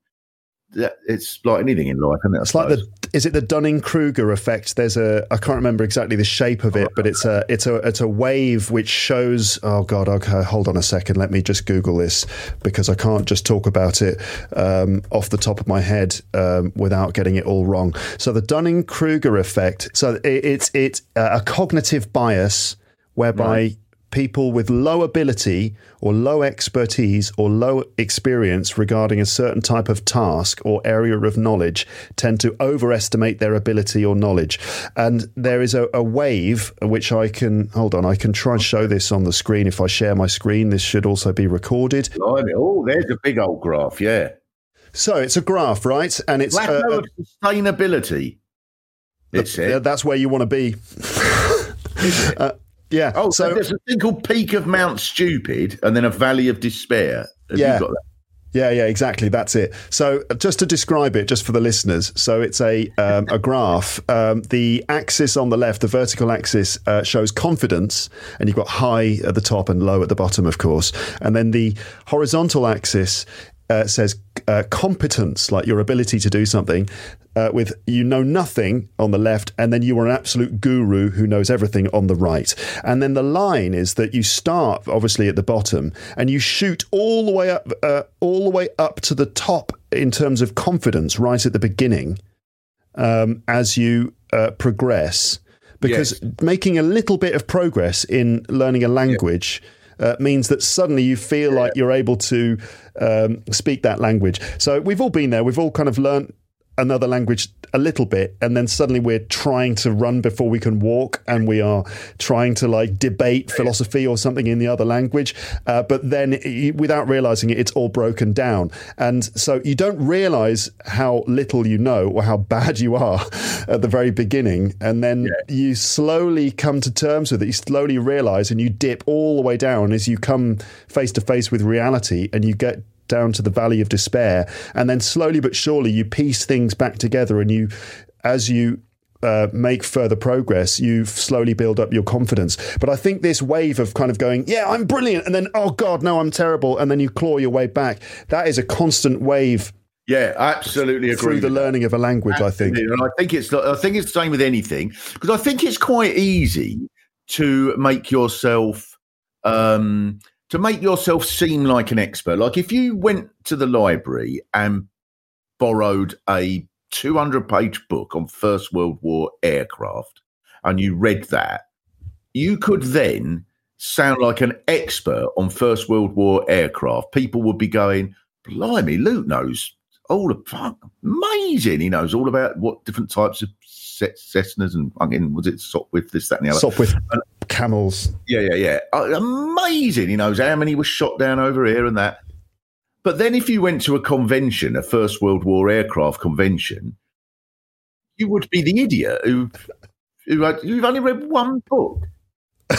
it's like anything in life, isn't it?
It's like the is it the Dunning Kruger effect? There's a I can't remember exactly the shape of it, but it's a it's a it's a wave which shows. Oh God, okay, hold on a second. Let me just Google this because I can't just talk about it um, off the top of my head um, without getting it all wrong. So the Dunning Kruger effect. So it, it's it's a cognitive bias whereby right people with low ability or low expertise or low experience regarding a certain type of task or area of knowledge tend to overestimate their ability or knowledge. And there is a, a wave which I can hold on, I can try and show this on the screen. If I share my screen, this should also be recorded.
Oh, there's a big old graph, yeah.
So it's a graph, right? And it's
uh, of sustainability.
It's it. That's where you want to be.
uh, yeah. Oh, so there's a thing called Peak of Mount Stupid and then a Valley of Despair. Have
yeah. Yeah, yeah, exactly. That's it. So, uh, just to describe it, just for the listeners, so it's a um, a graph. Um, the axis on the left, the vertical axis, uh, shows confidence, and you've got high at the top and low at the bottom, of course. And then the horizontal axis uh, says uh, competence, like your ability to do something, uh, with you know nothing on the left, and then you are an absolute guru who knows everything on the right. And then the line is that you start obviously at the bottom and you shoot all the way up, uh, all the way up to the top in terms of confidence right at the beginning um, as you uh, progress. Because yes. making a little bit of progress in learning a language. Yeah uh, means that suddenly you feel like you're able to um, speak that language. So we've all been there. We've all kind of learned another language a little bit and then suddenly we're trying to run before we can walk and we are trying to like debate philosophy or something in the other language. Uh, but then without realizing it it's all broken down. And so you don't realize how little you know or how bad you are at the very beginning. And then yeah. you slowly come to terms with it. You slowly realize and you dip all the way down as you come face to face with reality and you get down to the valley of despair. And then slowly but surely you piece things back together and you, as you uh, make further progress, you slowly build up your confidence. But I think this wave of kind of going, yeah, I'm brilliant, and then, oh God, no, I'm terrible, and then you claw your way back, that is a constant wave.
Yeah, absolutely
agree. Through the learning of a language, absolutely.
I think, and I think it's I think it's the same with anything because I think it's quite easy to make yourself um, to make yourself seem like an expert. Like if you went to the library and borrowed a 200 page book on First World War aircraft and you read that, you could then sound like an expert on First World War aircraft. People would be going, Blimey, Luke knows all about amazing. He knows all about what different types of Cessnas and again, was it Sopwith, this, that, and the other.
Sopwith camels.
Yeah, yeah, yeah. Uh, amazing. He knows how many were shot down over here and that. But then if you went to a convention, a First World War aircraft convention, you would be the idiot who, who had, you've only read one book.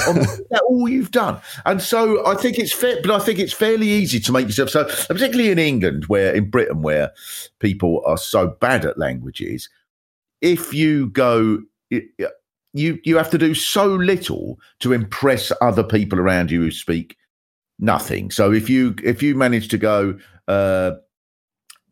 on that all you've done. And so I think it's fair, but I think it's fairly easy to make yourself so, particularly in England, where in Britain, where people are so bad at languages. If you go, you you have to do so little to impress other people around you who speak nothing. So if you if you manage to go. Uh,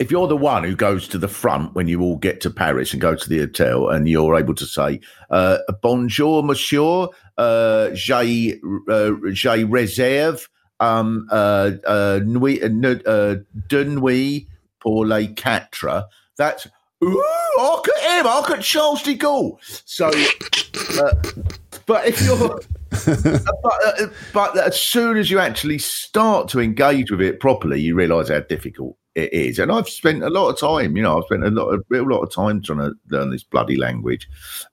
if you're the one who goes to the front when you all get to Paris and go to the hotel, and you're able to say uh, "Bonjour, Monsieur," uh, "J'ai uh, j'ai réserve um, uh, uh, nuit, uh, uh, de nuit pour les quatre," that's Ooh, look at him! Look at Charles de Gaulle. So, uh, but if you're, but, uh, but as soon as you actually start to engage with it properly, you realise how difficult it is. And I've spent a lot of time, you know, I've spent a lot, a real lot of time trying to learn this bloody language,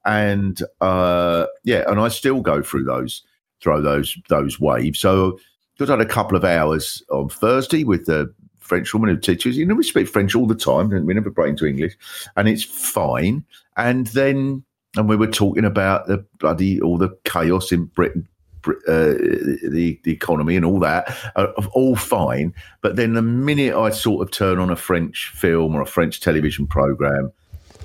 and uh, yeah, and I still go through those, throw those those waves. So, because I had a couple of hours on Thursday with the French woman who teaches. You know, we speak French all the time, and we never break into English, and it's fine. And then, and we were talking about the bloody all the chaos in Britain, uh, the the economy and all that, uh, all fine. But then the minute I sort of turn on a French film or a French television program,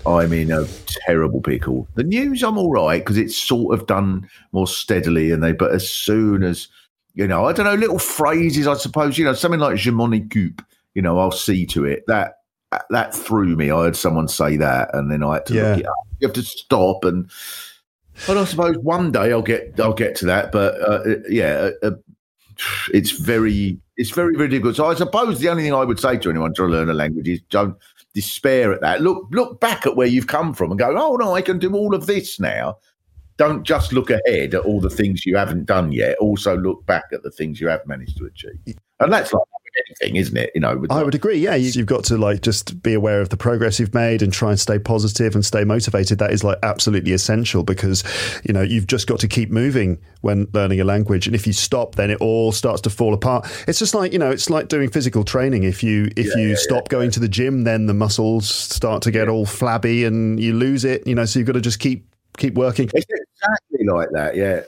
I'm in a terrible pickle. The news, I'm all right because it's sort of done more steadily, and they. But as soon as you know, I don't know, little phrases, I suppose, you know, something like je m'en occupe, you know, I'll see to it. That that threw me. I heard someone say that, and then I had to yeah. look it up. You have to stop and. But I suppose one day I'll get I'll get to that. But uh, yeah, uh, uh, it's very it's very very difficult. So I suppose the only thing I would say to anyone trying to learn a language is don't despair at that. Look look back at where you've come from and go, oh no, I can do all of this now don't just look ahead at all the things you haven't done yet. Also look back at the things you have managed to achieve. And that's like anything, isn't it? You know,
I would agree. Yeah, you've got to like just be aware of the progress you've made and try and stay positive and stay motivated. That is like absolutely essential because you know you've just got to keep moving when learning a language, and if you stop, then it all starts to fall apart. It's just like you know, it's like doing physical training. If you if yeah, you yeah, stop yeah, going to the gym, then the muscles start to get all flabby and you lose it. You know, so you've got to just keep keep working.
It's exactly like that, yeah.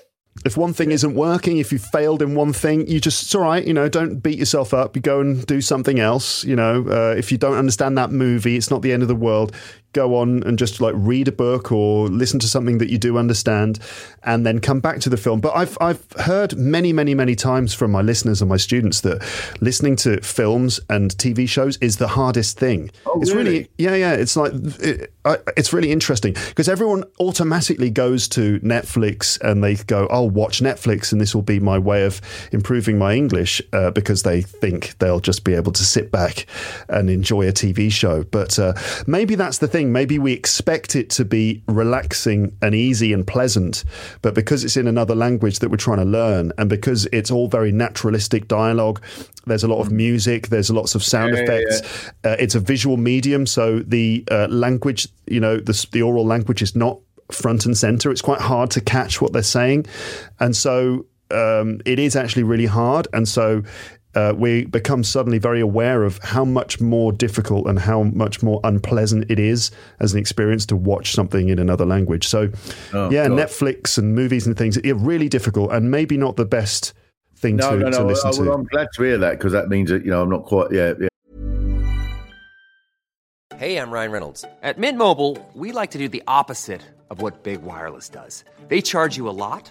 If one thing isn't working, if you failed in one thing, you just, it's all right, you know, don't beat yourself up. You go and do something else. You know, uh, if you don't understand that movie, it's not the end of the world go on and just like read a book or listen to something that you do understand and then come back to the film. But I've I've heard many many many times from my listeners and my students that listening to films and TV shows is the hardest thing.
Oh,
it's
really?
really yeah yeah. It's like it, it's really interesting because everyone automatically goes to Netflix and they go, "I'll watch Netflix and this will be my way of improving my English," uh, because they think they'll just be able to sit back and enjoy a TV show. But uh, maybe that's the thing thing. Maybe we expect it to be relaxing and easy and pleasant, but because it's in another language that we're trying to learn, and because it's all very naturalistic dialogue, there's a lot of music, there's lots of sound yeah, effects. Yeah. Uh, it's a visual medium, so the uh, language, you know, the, the oral language is not front and center. It's quite hard to catch what they're saying, and so um, it is actually really hard. And so uh, we become suddenly very aware of how much more difficult and how much more unpleasant it is as an experience to watch something in another language. So, oh, yeah, God. Netflix and movies and things are really difficult and maybe not the best thing no, to, no, no. to listen I,
to. I'm glad to hear that because that means that you know I'm not quite yeah, yeah.
Hey, I'm Ryan Reynolds. At Mint Mobile, we like to do the opposite of what big wireless does. They charge you a lot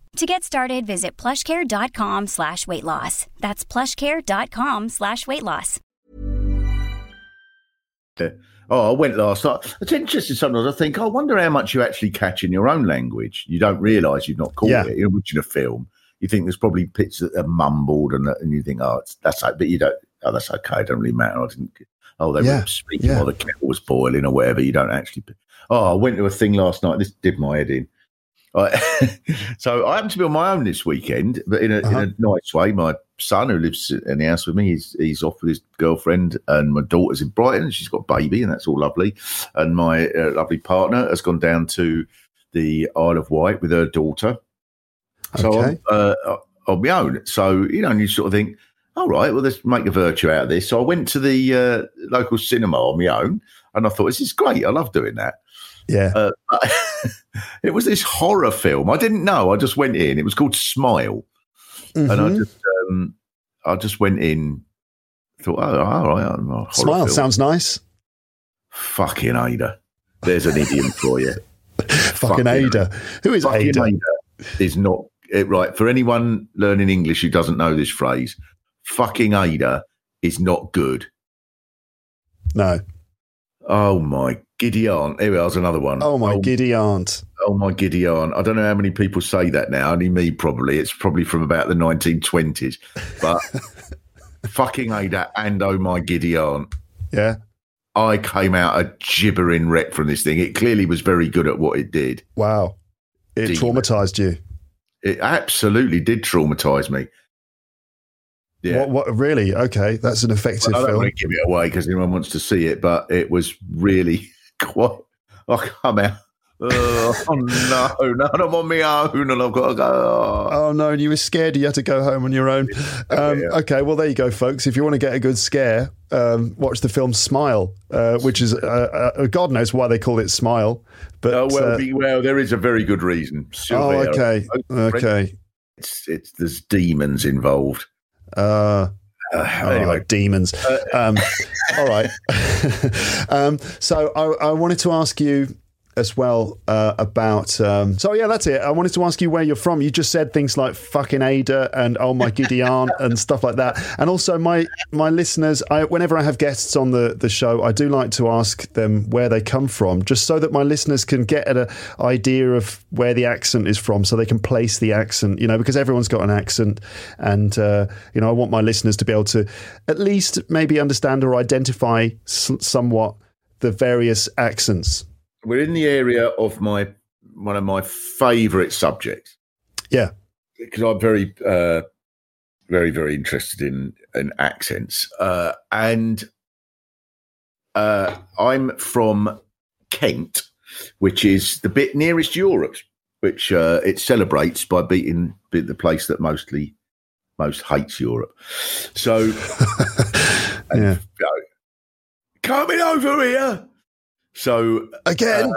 To get started, visit plushcare.com slash weight loss. That's plushcare.com slash weight loss.
Oh, I went last night. It's interesting sometimes. I think, I wonder how much you actually catch in your own language. You don't realise you've not caught
Yeah.
it. You're watching a film. You think there's probably bits that are mumbled, and, and you think, oh, it's, that's like, but you don't. Oh, that's okay. It don't really matter. I didn't. Oh, they
Yeah,
were speaking
yeah.
while the kettle was boiling or whatever. You don't actually. Oh, I went to a thing last night. This did my head in. I, so I happened to be on my own this weekend, but in a,
Uh-huh.
in a nice way. My son, who lives in the house with me, he's, he's off with his girlfriend, and my daughter's in Brighton. She's got a baby, and that's all lovely. And my uh, lovely partner has gone down to the Isle of Wight with her daughter. So
Okay.
I'm uh, on my own. So you know, and you sort of think, all right, well, let's make a virtue out of this. So I went to the uh, local cinema on my own, and I thought this is great. I love doing that.
Yeah.
Uh, it was this horror film. I didn't know. I just went in. It was called Smile, and I
Mhm.
just um, I just went in. Thought, oh, all right, I'm a horror
Smile
film.
sounds nice.
fucking Ada. There's an idiom for you.
Fucking Ada. Who is
Fucking
Ada?
Ada is not it, right for anyone learning English who doesn't know this phrase. Fucking Ada is not good.
No.
Oh my giddy aunt. Here we are, another one.
Oh my
oh,
giddy aunt.
Oh my giddy aunt. I don't know how many people say that now. Only me, probably. It's probably from about the 1920s. But fucking Ada and oh my giddy aunt.
Yeah.
I came out a gibbering wreck from this thing. It clearly was very good at what it did.
Wow. It
Demon.
traumatized you.
It absolutely did traumatize me. Yeah.
What, what really? Okay. That's an effective film.
I don't
film.
want to give it away because anyone wants to see it, but it was really quite. I come out. Oh, no, no, I'm on my own and I've got to go.
Oh no, and you were scared you had to go home on your own. Um,
Yeah.
Okay, well there you go, folks. If you want to get a good scare, um, watch the film Smile, uh, which is uh, uh, God knows why they call it Smile. But
Oh, well,
uh,
well, there is a very good reason.
oh, okay, okay.
It's, it's there's demons involved.
Uh,
Uh,
Oh,
anyway,
demons. Um, all right. um, so I, I wanted to ask you as well uh, about. Um, so yeah, that's it. I wanted to ask you where you're from. You just said things like "fucking Ada" and "oh my giddy aunt" and stuff like that. And also, my my listeners, I, whenever I have guests on the the show, I do like to ask them where they come from, just so that my listeners can get an idea of where the accent is from, so they can place the accent. You know, because everyone's got an accent, and uh, you know, I want my listeners to be able to at least maybe understand or identify s- somewhat the various accents.
We're in the area of my one of my favourite subjects
Yeah.
because I'm very, uh, very, very interested in in accents, uh, and uh, I'm from Kent, which is the bit nearest Europe, which uh, it celebrates by beating the place that mostly most hates Europe. So, and,
Yeah.
you know, coming over here. So
Again.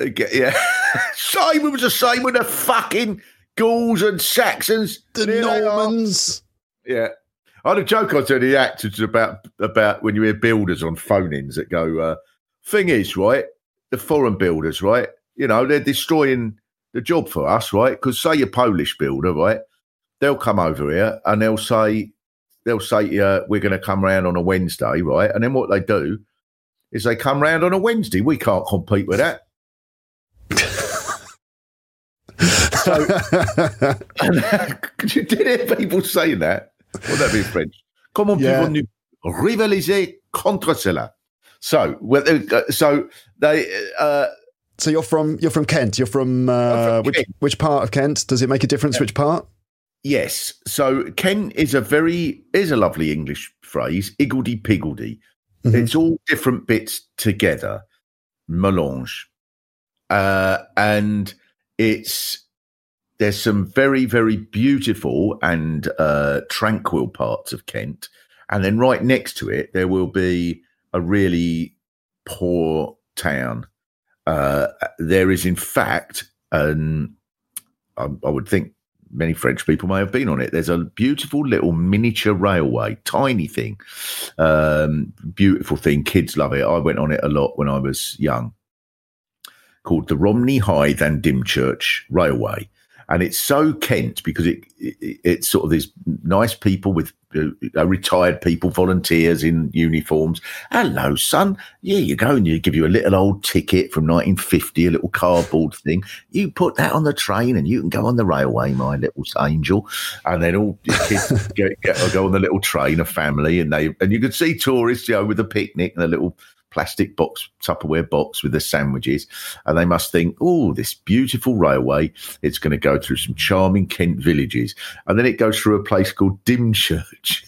Aga- Yeah, same. It was the same with the fucking Gauls and Saxons.
the
Here.
Normans.
Yeah, I had a joke I told the actors about about when you hear builders on phone-ins that go. Uh, Thing is, right, the foreign builders, right, you know, they're destroying the job for us, right? Because say you're Polish builder, right, they'll come over here and they'll say they'll say to you, we're going to come round on a Wednesday, right? And then what they do is they come round on a Wednesday. We can't compete with that. so, you did hear people saying that? Would that be French? Comment
Yeah.
pouvons-nous rivaliser contre cela? So, well, uh, so they, uh,
so you're from you're from Kent. You're from, uh,
from
which
Kent.
which part of Kent? Does it make a difference which part?
yes. So Kent is a very is a lovely English phrase, iggledy piggledy.
Mhm.
It's all different bits together, melange, uh, and it's there's some very very beautiful and uh, tranquil parts of Kent, and then right next to it there will be a really poor town. Uh, there is in fact an I, I would think many French people may have been on it. There's a beautiful little miniature railway, tiny thing, um, beautiful thing. Kids love it. I went on it a lot when I was young. Called the Romney Hythe and Dymchurch Railway, and it's so Kent because it, it it's sort of these nice people with retired people, volunteers in uniforms. Hello, son. Yeah, you go and you give you a little old ticket from 1950, a little cardboard thing. You put that on the train and you can go on the railway, my little angel. And then all the kids get, get, go on the little train, a family, and they and you could see tourists, you know, with a picnic and a little plastic box, Tupperware box with the sandwiches. And they must think, oh, this beautiful railway, it's going to go through some charming Kent villages. And then it goes through a place called Dymchurch,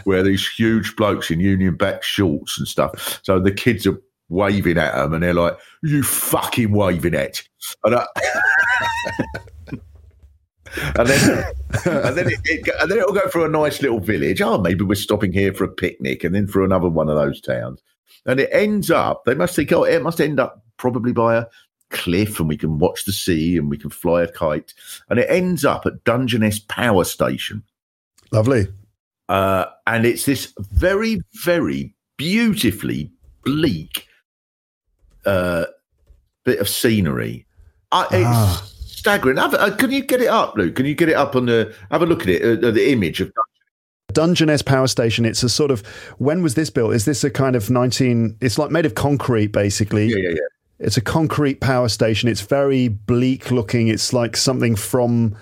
where these huge blokes in Union Jack shorts and stuff. So the kids are waving at them and they're like, you fucking waving at. And I, and then and then it, it, and then it'll go through a nice little village. Oh, maybe we're stopping here for a picnic, and then for another one of those towns. And it ends up, they must think, oh, it must end up probably by a cliff and we can watch the sea and we can fly a kite. And it ends up at Dungeness Power Station.
Lovely.
Uh, and it's this very, very beautifully bleak uh, bit of scenery. Uh, it's ah. staggering. Have, uh, can you get it up, Luke? Can you get it up on the, have a look at it, uh, the image of
Dungeness Power Station. It's a sort of when was this built? Is this a kind of nineteen? It's like made of concrete, basically.
Yeah, yeah, yeah.
It's a concrete power station. It's very bleak looking. It's like something from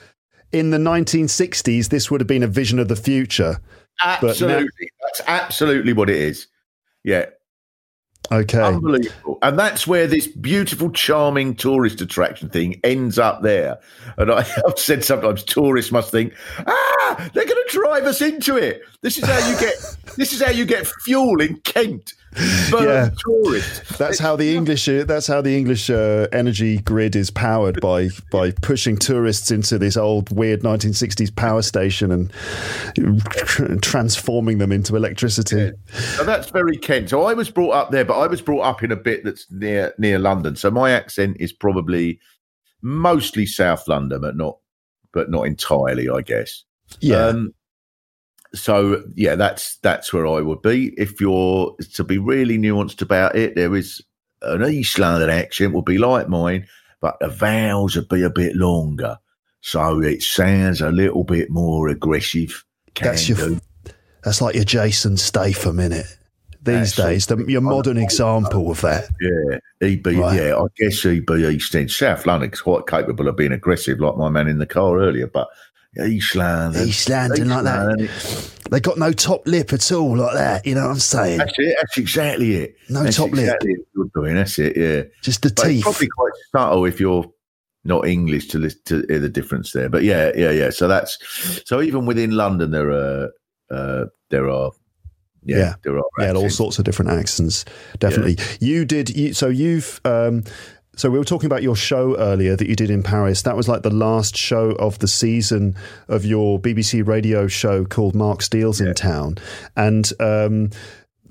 in the 1960s. This would have been a vision of the future.
Absolutely, now, that's absolutely what it is. Yeah,
Okay.
Unbelievable. And that's where this beautiful, charming tourist attraction thing ends up there. And I, have said sometimes tourists must think, ah, they're going to drive us into it. This is how you get. this is how you get fuel in Kent. Yeah. tourists.
That's how the English. Uh, that's how the English uh, energy grid is powered by by pushing tourists into this old weird 1960s power station and transforming them into electricity.
Yeah. So that's very Kent. So I was brought up there, but I was brought up in a bit that's near near London. So my accent is probably mostly South London, but not but not entirely, I guess.
Yeah. Um,
so yeah, that's that's where I would be. If you're to be really nuanced about it, there is an East London accent would be like mine, but the vowels would be a bit longer, so it sounds a little bit more aggressive.
that's your, do. that's like your Jason Statham, in it. These days, the, your modern example of that.
Yeah, he'd be. Right. Yeah, I guess he'd be East End. South London's quite capable of being aggressive, like my man in the car earlier, but East London.
East London, like that. They got no top lip at all, like that. You know what I'm saying?
That's it. That's exactly it.
No
that's
top exactly
lip. You're doing. That's it. Yeah.
Just the but teeth.
probably quite subtle if you're not English to listen to hear the difference there. But yeah, yeah, yeah. So that's so even within London, there are uh, there are yeah, yeah, there are
yeah, all sorts of different accents. Definitely, yeah. you did. You, so you've um, so we were talking about your show earlier that you did in Paris. That was like the last show of the season of your BBC radio show called Mark Steel's yeah. in Town, and um,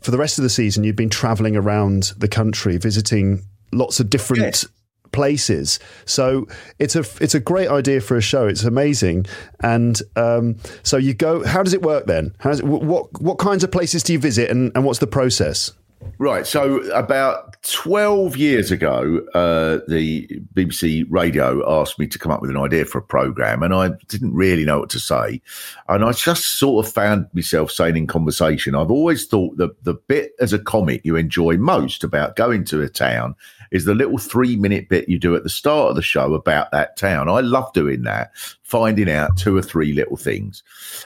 for the rest of the season, you've been traveling around the country visiting lots of different. Yes. Places, so it's a it's a great idea for a show. It's amazing, and um, so you go. How does it work then? How's it, what what kinds of places do you visit, and, and what's the process?
Right. So about 12 years ago, uh, the BBC Radio asked me to come up with an idea for a program, and I didn't really know what to say. And I just sort of found myself saying in conversation, I've always thought that the bit as a comic you enjoy most about going to a town is the little three minute bit you do at the start of the show about that town. I love doing that, finding out two or three little things.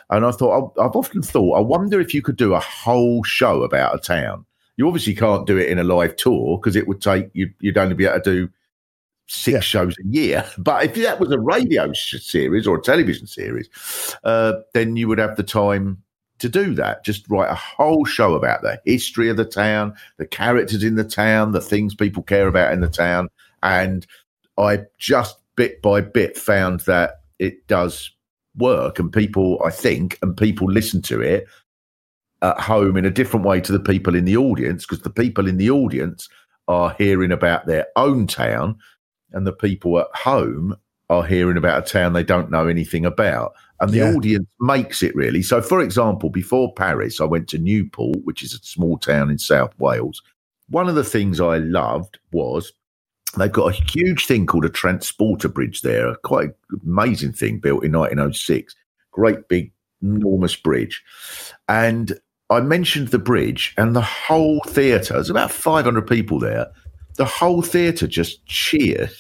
And I thought, I've often thought, I wonder if you could do a whole show about a town you obviously can't do it in a live tour because it would take you. You'd only be able to do six yeah. shows a year. But if that was a radio series or a television series, uh, then you would have the time to do that. Just write a whole show about the history of the town, the characters in the town, the things people care about in the town. And I just bit by bit found that it does work and people, I think, and people listen to it at home in a different way to the people in the audience because the people in the audience are hearing about their own town and the people at home are hearing about a town they don't know anything about and the yeah. audience makes it really so for example before paris i went to newport which is a small town in south wales one of the things i loved was they've got a huge thing called a transporter bridge there, a quite amazing thing built in 1906. Great big, enormous bridge. And I mentioned the bridge, and the whole theatre, there's about 500 people there, the whole theatre just cheered.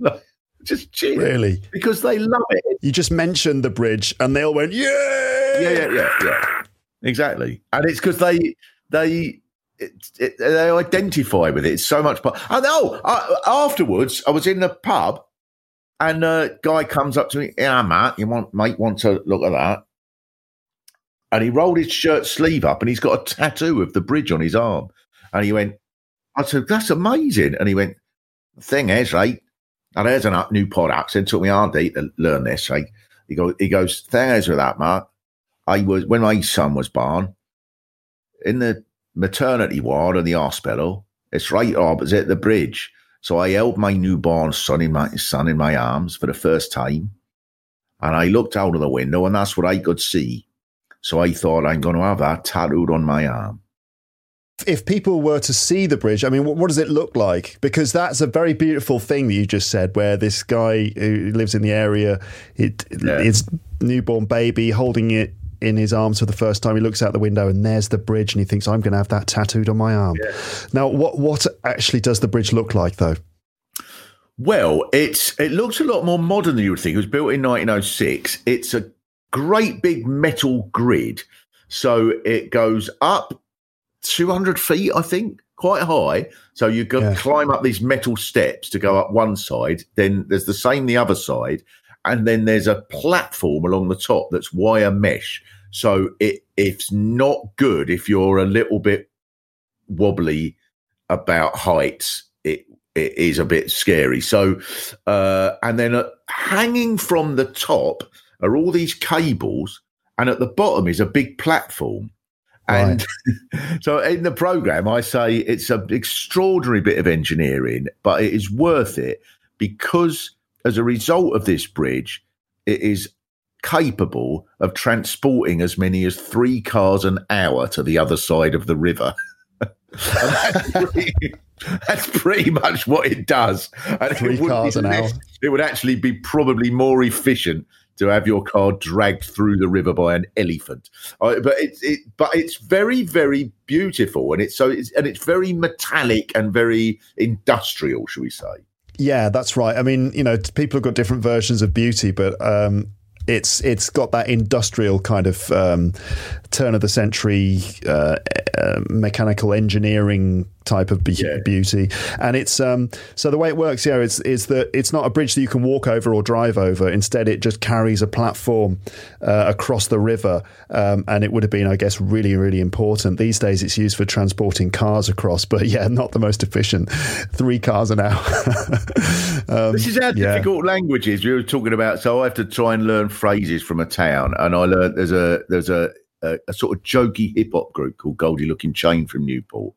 just cheered.
Really?
Because they love it.
You just mentioned the bridge, and they all went, "Yeah,
Yeah, yeah, yeah, yeah. Exactly. And it's because they, they, it, it, they identify with it It's so much. But and oh, I, afterwards, I was in the pub, and a guy comes up to me. Yeah, Matt, you want mate want to look at that? And he rolled his shirt sleeve up, and he's got a tattoo of the bridge on his arm. And he went, I said, "That's amazing." And he went, "The thing is, right? Now there's a new product. It took me hard day to learn this. Right? He goes, he goes, thing is with that, Mark, I was when my son was born in the maternity ward in the hospital. It's right opposite the bridge. So I held my newborn son in my son in my arms for the first time, and I looked out of the window, and that's what I could see. So I thought I'm going to have that tattooed on my arm.
if people were to see the bridge, I mean, what, what does it look like? Because that's a very beautiful thing that you just said, where this guy who lives in the area, it,
Yeah.
his newborn baby holding it in his arms for the first time. He looks out the window and there's the bridge, and he thinks, "I'm going to have that tattooed on my arm." Now, what what actually does the bridge look like, though?
Well, it's it looks a lot more modern than you would think. It was built in 1906. It's a great big metal grid, so it goes up 200 feet, I think, quite high. So you go
Yeah.
climb up these metal steps to go up one side. Then there's the same the other side, and then there's a platform along the top that's wire mesh. So it it's not good if you're a little bit wobbly about heights. It it is a bit scary. So, uh, and then uh, hanging from the top are all these cables, and at the bottom is a big platform. And so in the program, I say it's an extraordinary bit of engineering, but it is worth it because as a result of this bridge, it is capable of transporting as many as three cars an hour to the other side of the river. That's, pretty, that's pretty much what it does. And
Three
it
cars an hour.
It would actually be probably more efficient to have your car dragged through the river by an elephant. Uh, but it's it, but it's very very beautiful, and it's so it's and it's very metallic and very industrial, shall we say?
Yeah, that's right. I mean, you know, people have got different versions of beauty, but um, it's it's got that industrial kind of um, turn of the century uh, uh, mechanical engineering type of be-
Yeah.
beauty, and it's um, so the way it works here is is that it's not a bridge that you can walk over or drive over. Instead, it just carries a platform uh, across the river, um, and it would have been, I guess, really really important. These days, it's used for transporting cars across, but yeah, not the most efficient. Three cars an hour. um,
This is how
yeah.
difficult languages. We were talking about, so I have to try and learn phrases from a town, and I learned there's a there's a a, a sort of jokey hip hop group called Goldie Lookin Chain from Newport,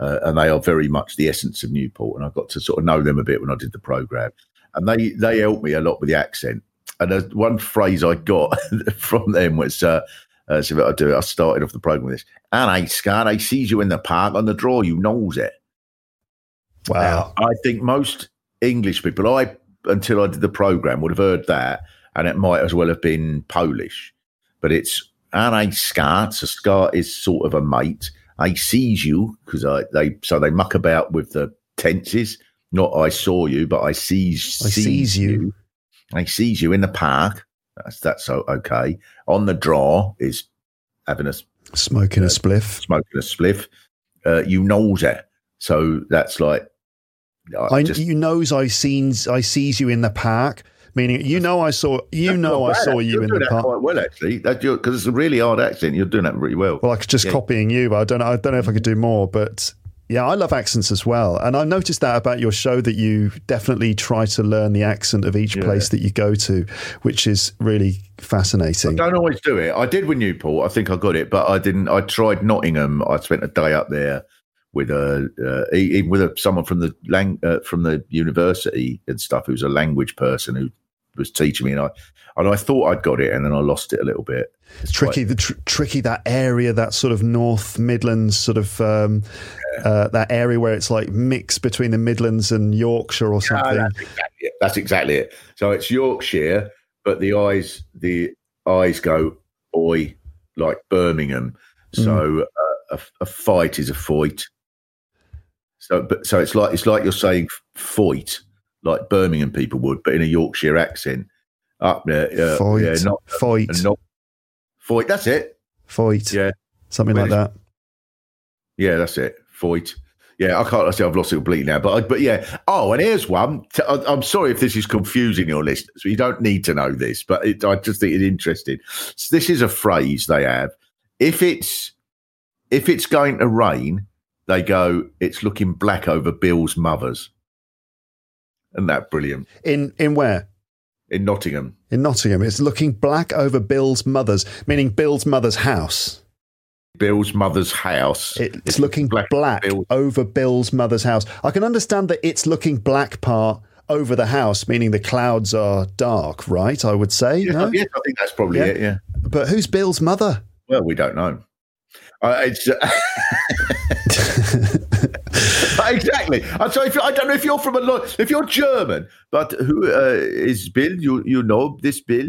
uh, and they are very much the essence of Newport. And I got to sort of know them a bit when I did the program, and they they helped me a lot with the accent. And there's one phrase I got from them was. Uh, uh, so I do. it. I started off the program with this. And I, Scott, I sees you in the park on the draw. You knows it.
Wow.
Now, I think most English people, I until I did the program, would have heard that, and it might as well have been Polish. But it's and I scat. So scat is sort of a mate. I sees you because I they so they muck about with the tenses. Not I saw you, but I sees
I sees you.
I sees you in the park. That's that's so okay. On the draw is having a
Smoking a spliff.
smoking a spliff. Uh, you knows it. So that's like I
I,
just-
you knows I seen I sees you in the park. Meaning, you know, I saw you
That's
know I saw you
You're
in
doing
the
that
park.
quite well, actually. That because it's a really hard accent. You're doing that really well.
Well, I could just
Yeah.
copying you, but I don't know. I don't know if I could do more. But yeah, I love accents as well, and I've noticed that about your show that you definitely try to learn the accent of each
Yeah.
place that you go to, which is really fascinating.
I don't always do it. I did with Newport. I think I got it, but I didn't. I tried Nottingham. I spent a day up there with a uh, even with a, someone from the lang, uh, from the university and stuff who's a language person who was teaching me, and I and I thought I'd got it, and then I lost it a little bit. It's
tricky,
quite-
the tr- tricky that area, that sort of North Midlands sort of um, uh, that area where it's like mixed between the Midlands and Yorkshire or something.
that's exactly it. That's exactly it. So it's Yorkshire, but the eyes the eyes go oi like Birmingham. So uh, a, a fight is a fight. So but so it's like it's like you're saying fight like Birmingham people would, but in a Yorkshire accent. Up there, uh,
fight,
yeah, not
fight,
not fight. That's it.
fight,
Yeah,
something like that.
Yeah, that's it. Void. Yeah, I can't I say I've lost it completely now, but I- but yeah. Oh, and here's one. I'm sorry if this is confusing your listeners. You don't need to know this, but it, I just think it's interesting. So this is a phrase they have. If it's if it's going to rain, they go. It's looking black over Bill's mother's. Isn't that brilliant?
In in where?
In Nottingham.
In Nottingham, it's looking black over Bill's mother's, meaning Bill's mother's house.
Bill's mother's house.
It's, looking black,
over Bill's-
over Bill's mother's house. I can understand that it's looking black part over the house, meaning the clouds are dark, right? I would say,
Yes,
no?
yes, I think that's probably
Yeah.
it. Yeah.
But who's Bill's mother?
Well, we don't know. Uh, it's exactly. I'm sorry. If I don't know if you're from a if you're German, but who uh, is Bill? You you know this Bill?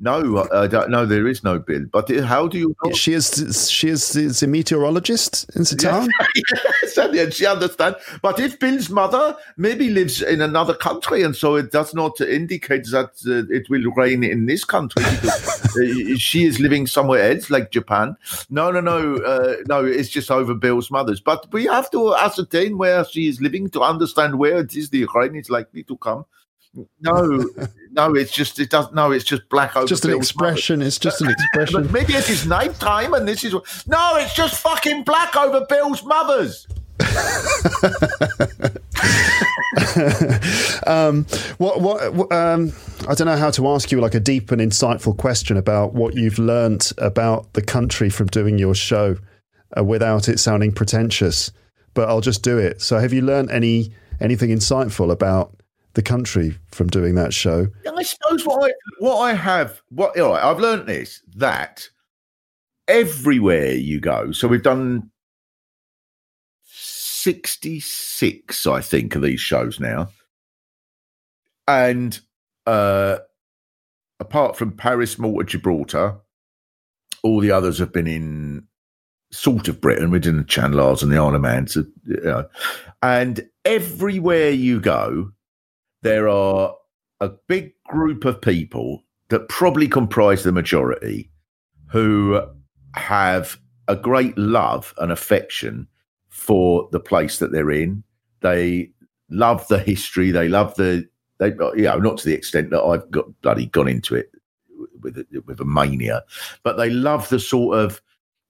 No, I don't know. There is no Bill. But how do you know?
She is she is, is a meteorologist in the town.
yes, and yes, she understands. But if Bill's mother maybe lives in another country, and so it does not indicate that uh, it will rain in this country because uh, she is living somewhere else, like Japan. No, no, no, uh, no. It's just over Bill's mother's. But we have to ascertain where she is living to understand where it is the rain is likely to come. No, no, it's just it does. No, it's just black over.
Just an expression. It's just an expression.
maybe it is night time and this is no, it's just fucking black over Bill's mother's.
um, what, what, what, um, I don't know how to ask you like a deep and insightful question about what you've learnt about the country from doing your show uh, without it sounding pretentious, but I'll just do it. So have you learnt any, anything insightful about the country from doing that show?
I suppose what I what I have what I've learned this that everywhere you go. So we've done sixty six, I think, of these shows now, and uh, apart from Paris, Malta, Gibraltar, all the others have been in sort of Britain. We did the Channel Isles and the Isle of Man, so, you know, and everywhere you go, there are a big group of people that probably comprise the majority who have a great love and affection for the place that they're in. They love the history. They love the they uh, you know not to the extent that I've got bloody gone into it with with a mania, but they love the sort of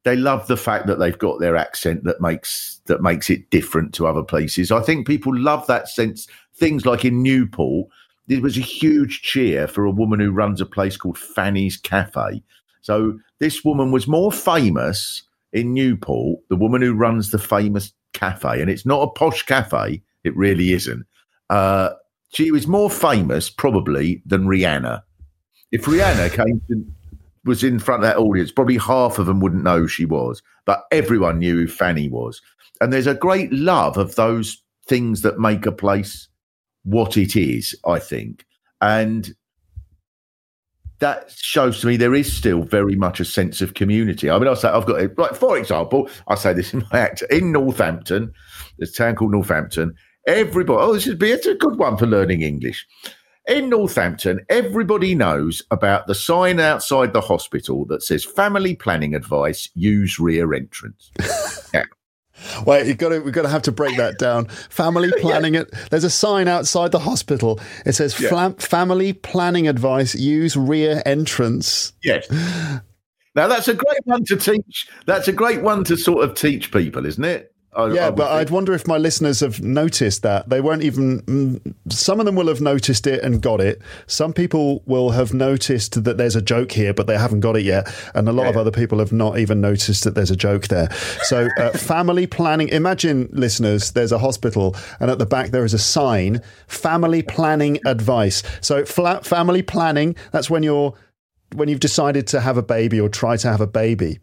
they love the fact that they've got their accent that makes that makes it different to other places. I think people love that sense. Things like in Newport, there was a huge cheer for a woman who runs a place called Fanny's Cafe. So this woman was more famous in Newport, the woman who runs the famous cafe, and it's not a posh cafe. It really isn't. Uh, she was more famous probably than Rihanna. If Rihanna came to, was in front of that audience, probably half of them wouldn't know who she was, but everyone knew who Fanny was. And there's a great love of those things that make a place what it is, I think. And that shows to me there is still very much a sense of community. I mean, I say I've got like for example, I say this in my act in Northampton, there's a town called Northampton. Everybody, oh, this would be a good one for learning English. In Northampton, everybody knows about the sign outside the hospital that says "Family Planning Advice: Use Rear Entrance."
Wait, you got to we've got to have to break that down. Family planning it. There's a sign outside the hospital. It says
Yeah.
flam, family planning advice. Use rear entrance.
Yes. Now that's a great one to teach. That's a great one to sort of teach people, isn't it? I,
yeah,
I
but
would
I'd wonder if my listeners have noticed that. They won't even. mm, Some of them will have noticed it and got it. Some people will have noticed that there's a joke here, but they haven't got it yet. And a lot of other people have not even noticed that there's a joke there. So, uh, family planning. Imagine, listeners, there's a hospital, and at the back there is a sign family planning advice. So, flat family planning, that's when you're. When you've decided to have a baby or try to have a baby,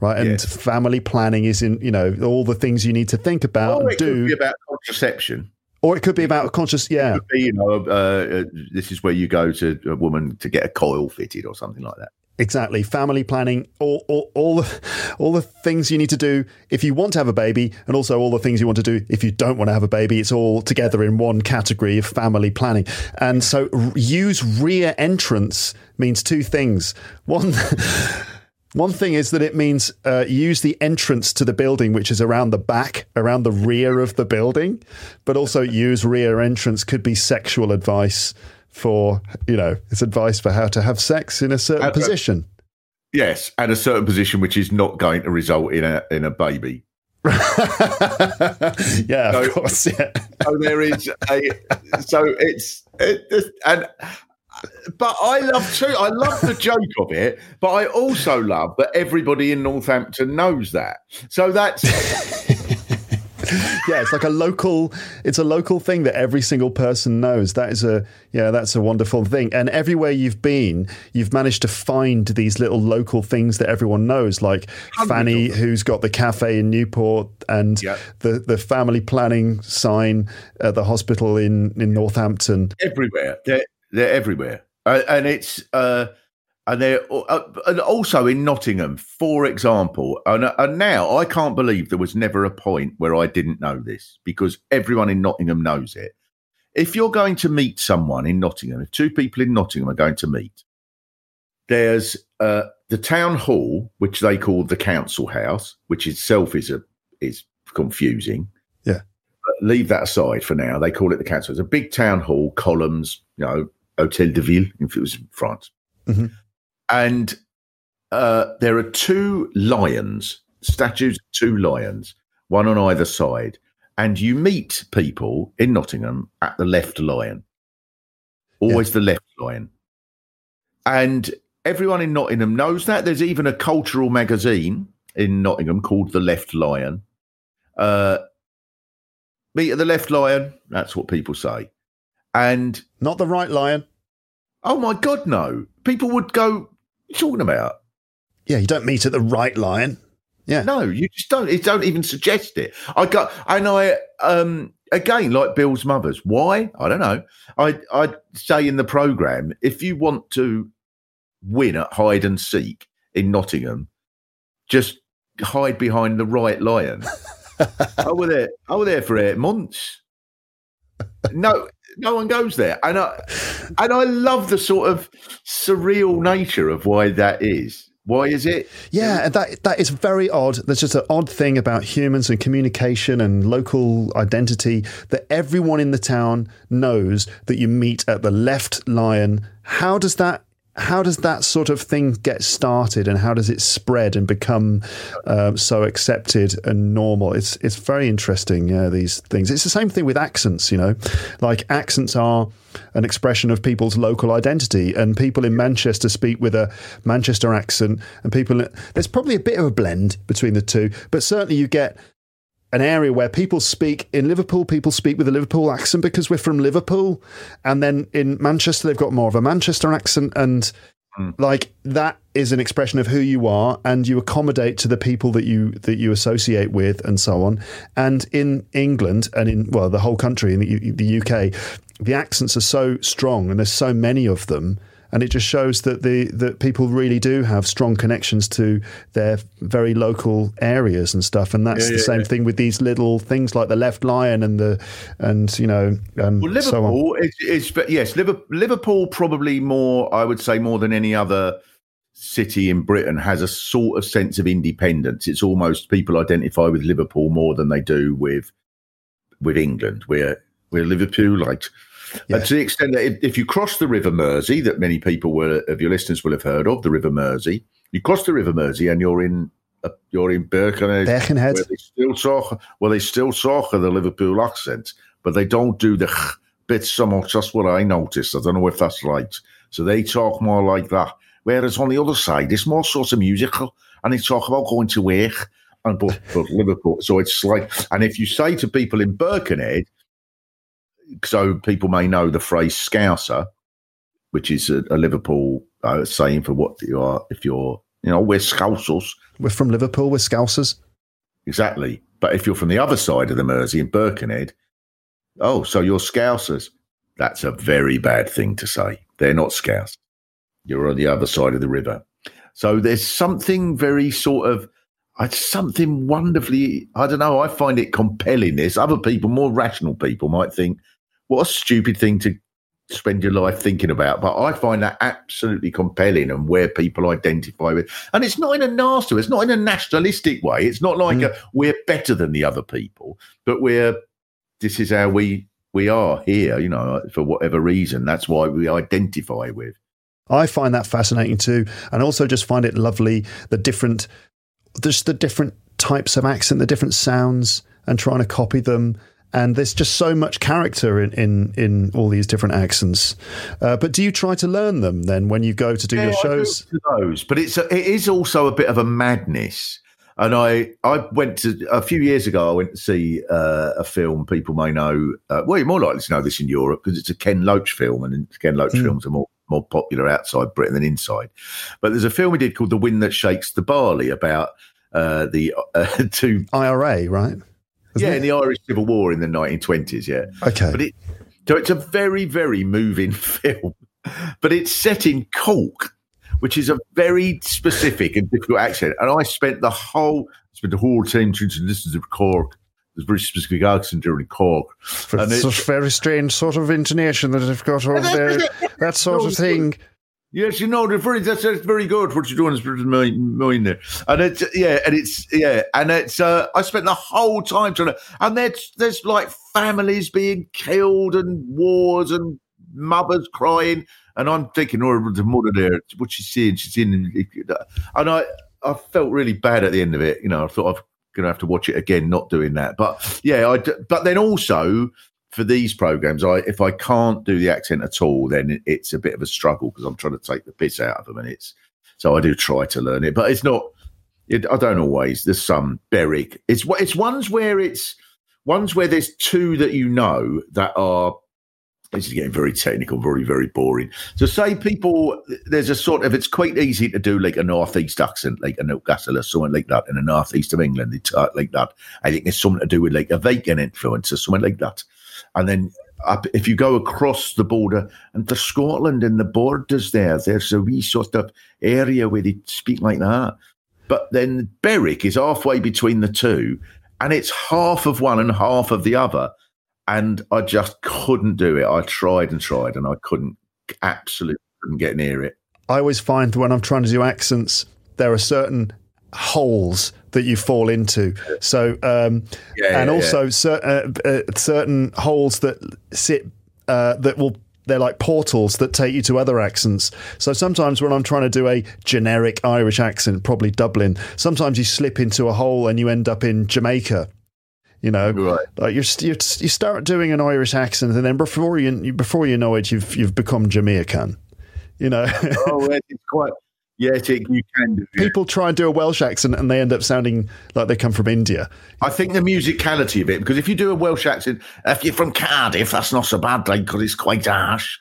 right? And
Yes.
family planning is in, you know, all the things you need to think about
Or
and
it
do,
could be about contraception.
or it could be about conscious. Yeah,
It could be, you know, uh, uh, this is where you go to a woman to get a coil fitted or something like that.
exactly. Family planning, all, all, all the, all the things you need to do if you want to have a baby, and also all the things you want to do if you don't want to have a baby. It's all together in one category of family planning. And so, r- use rear entrance means two things. One. One thing is that it means uh, use the entrance to the building, which is around the back, around the rear of the building, but also use rear entrance could be sexual advice for, you know, it's advice for how to have sex in a certain
Uh, uh,
position.
Yes, and a certain position which is not going to result in a in a baby.
yeah, of
So-
course. Yeah.
So there is a so it's it, and but I love too. I love the joke of it, but I also love that everybody in Northampton knows that. So that's
yeah, it's like a local. It's a local thing that every single person knows. That is a yeah, that's a wonderful thing. And everywhere you've been, you've managed to find these little local things that everyone knows, like Fanny, who's got the cafe in Newport, and
Yeah.
the the family planning sign at the hospital in in Northampton.
everywhere. They're they're everywhere, uh, and it's uh, and they're uh, and also in Nottingham, for example. And, and now I can't believe there was never a point where I didn't know this because everyone in Nottingham knows it. If you're going to meet someone in Nottingham, if two people in Nottingham are going to meet, there's uh, the town hall, which they call the council house, which itself is a is confusing.
Yeah.
But leave that aside for now. They call it the council. It's a big town hall, columns, you know, Hotel de Ville, if it was in France.
Mhm.
And uh, there are two lions, statues of two lions, one on either side. And you meet people in Nottingham at the left lion, always the left lion. And everyone in Nottingham knows that. There's even a cultural magazine in Nottingham called The Left Lion. Uh, meet at the left lion. That's what people say. And
Not the right lion.
Oh my God, no. People would go, what are you talking about?
Yeah, you don't meet at the right lion. Yeah.
No, you just don't. It don't even suggest it. I got, and I, um, again, like Bill's mothers. Why? I don't know. I, I'd say in the program, if you want to win at hide and seek in Nottingham, just hide behind the right lion. I was there. I was there for eight months. No, no one goes there, and I, and I love the sort of surreal nature of why that is. Why is it?
Yeah, that that is very odd. There's just an odd thing about humans and communication and local identity that everyone in the town knows that you meet at the left lion. How does that how does that sort of thing get started and how does it spread and become um, so accepted and normal? It's it's very interesting. Yeah, these things. It's the same thing with accents. You know, like accents are an expression of people's local identity, and people in Manchester speak with a Manchester accent, and people there's probably a bit of a blend between the two, but certainly you get an area where people speak in Liverpool, people speak with a Liverpool accent because we're from Liverpool. And then in Manchester, they've got more of a Manchester accent. And hmm. like that is an expression of who you are and you accommodate to the people that you that you associate with and so on. And in England and in well, the whole country in the, the UK, the accents are so strong and there's so many of them and it just shows that the that people really do have strong connections to their very local areas and stuff and that's
Yeah,
the
yeah,
same
yeah.
thing with these little things like the left lion and the and you know and
Well,
so on
Liverpool is, is yes, Liverpool, Liverpool probably more. I would say more than any other city in Britain has a sort of sense of independence. It's almost people identify with Liverpool more than they do with with England. We're we're Liverpoolite.
Yeah.
And to the extent that if, if you cross the River Mersey, that many people will, of your listeners will have heard of, the River Mersey, you cross the River Mersey and you're in uh, you're in Birkenhead,
Birkenhead.
where they still talk. Well, they still talk of the Liverpool accent, but they don't do the ch bit so much. That's what I noticed. I don't know if that's right. So they talk more like that. Whereas on the other side, it's more sort of musical, and they talk about going to work and but, but Liverpool. So it's like, and if you say to people in Birkenhead, so people may know the phrase "scouser," which is a, a Liverpool uh, saying for what you are. If you're, you know, we're Scousers,
We're from Liverpool. We're Scousers.
exactly. But if you're from the other side of the Mersey in Birkenhead, oh, so you're Scousers. That's a very bad thing to say. They're not Scouse. You're on the other side of the river. So there's something very sort of, it's something wonderfully, I don't know, I find it compelling. This other people, more rational people, might think, what a stupid thing to spend your life thinking about. But I find that absolutely compelling and where people identify with. And it's not in a nasty, it's not in a nationalistic way. It's not like mm. a, we're better than the other people, but we're, this is how we, we are here, you know, for whatever reason. That's why we identify with.
I find that fascinating too, and also just find it lovely the different, just the different types of accent, the different sounds, and trying to copy them. And there's just so much character in in, in all these different accents. Uh, but do you try to learn them then when you go to do your
Yeah, I do
shows?
to those, but it's a, it is also a bit of a madness. And I I went to a few years ago. I went to see uh, a film. People may know. Uh, well, you're more likely to know this in Europe because it's a Ken Loach film, and Ken Loach
Mm.
films are more more popular outside Britain than inside. But there's a film we did called The Wind That Shakes the Barley about uh, the uh, two
IRA, right?
Yeah
it?
in the Irish Civil War in the 1920s. Yeah,
Okay.
but it so it's a very very moving film, but it's set in Cork, which is a very specific and difficult accent. And I spent the whole spent the whole time trying to listen to Cork. There's very specific accent during Cork.
For
and
such very strange sort of intonation that they've got over there, that sort of thing.
Yes, you know, the very that's, that's very good. What you're doing is mine, mine there, and it's yeah, and it's yeah, and it's. Uh, I spent the whole time trying to, and there's there's like families being killed and wars and mothers crying, and I'm thinking, oh, the mother there, what she's seeing, she's in, and I I felt really bad at the end of it. You know, I thought I'm gonna have to watch it again, not doing that, but yeah, I. But then also for these programs, I if I can't do the accent at all, then it's a bit of a struggle because I'm trying to take the piss out of them, and it's so I do try to learn it, but it's not. It, I don't always. There's some Berwick. It's it's ones where it's ones where there's two that you know that are. This is getting very technical, very very boring. So say people, there's a sort of. It's quite easy to do like a northeast accent, like a Newcastle or something like that, in the northeast of England. Like that. I think it's something to do with like a Viking influence or something like that. And then up, if you go across the border and to Scotland and the borders there, there's a wee sort of area where they speak like that. But then Berwick is halfway between the two, and it's half of one and half of the other. And I just couldn't do it. I tried and tried, and I couldn't, absolutely couldn't get near it.
I always find when I'm trying to do accents, there are certain holes that you fall into. So, um,
Yeah,
and
yeah,
also cer- uh, uh, certain holes that sit uh, that will. They're like portals that take you to other accents. So sometimes when I'm trying to do a generic Irish accent, probably Dublin, sometimes you slip into a hole and you end up in Jamaica. You know,
Right.
like you're, you you start doing an Irish accent, and then before you before you know it, you've you've become Jamaican. You know,
oh, it's quite. Yes, it, you can do. it.
people try and do a Welsh accent and they end up sounding like they come from India.
I think the musicality of it, because if you do a Welsh accent, if you're from Cardiff, that's not so bad, like because it's quite harsh.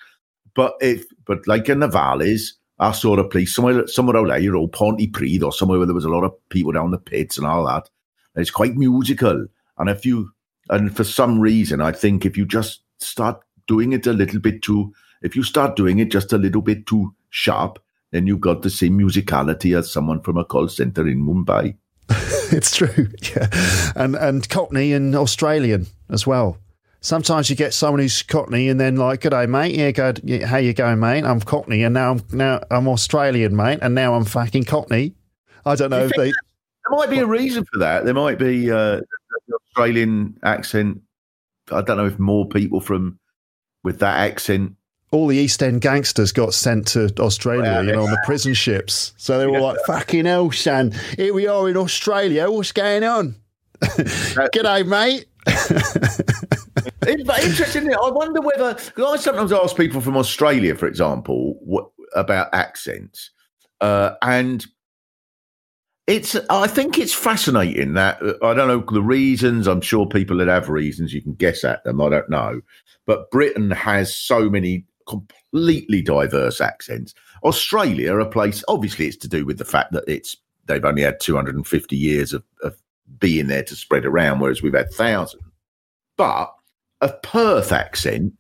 But if, but like in the valleys, our sort of place, somewhere, somewhere out there, or Pontypridd, or somewhere where there was a lot of people down the pits and all that, it's quite musical. And if you, and for some reason, I think if you just start doing it a little bit too, if you start doing it just a little bit too sharp, then you've got the same musicality as someone from a call center in Mumbai.
it's true, yeah, and and Cockney and Australian as well. Sometimes you get someone who's Cockney and then like, "Good day, mate. Yeah, good. Yeah, how you going, mate? I'm Cockney, and now I'm now I'm Australian, mate, and now I'm fucking Cockney." I don't know if they.
There might be a reason for that. There might be uh, the Australian accent. I don't know if more people from with that accent
all the East End gangsters got sent to Australia, you know, on the prison ships. So they were like, "Fucking hell, son! Here we are in Australia. What's going on? G'day, mate."
It's but interesting. I wonder whether because I sometimes ask people from Australia, for example, what, about accents, uh, and it's. I think it's fascinating that uh, I don't know the reasons. I'm sure people that have reasons you can guess at them. I don't know, but Britain has so many completely diverse accents. Australia, a place obviously it's to do with the fact that it's they've only had 250 years of, of being there to spread around, whereas we've had thousands. But a Perth accent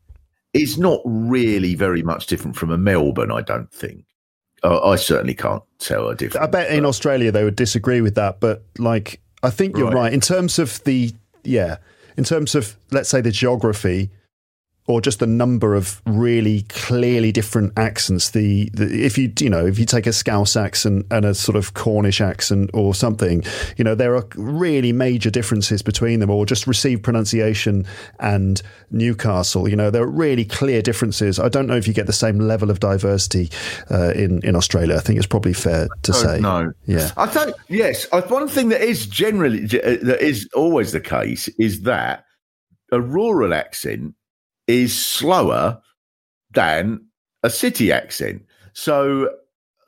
is not really very much different from a Melbourne, I don't think. Uh, I certainly can't tell a difference.
I bet in Australia they would disagree with that, but like I think you're
Right.
right in terms of the yeah, in terms of let's say the geography or just the number of really clearly different accents. The, the if you you know if you take a Scouse accent and a sort of Cornish accent or something, you know there are really major differences between them, or just received pronunciation and Newcastle. You know there are really clear differences. I don't know if you get the same level of diversity uh, in in Australia. I think it's probably fair to say.
know.
Yeah.
I think yes. One thing that is generally uh, that is always the case is that a rural accent is slower than a city accent. So,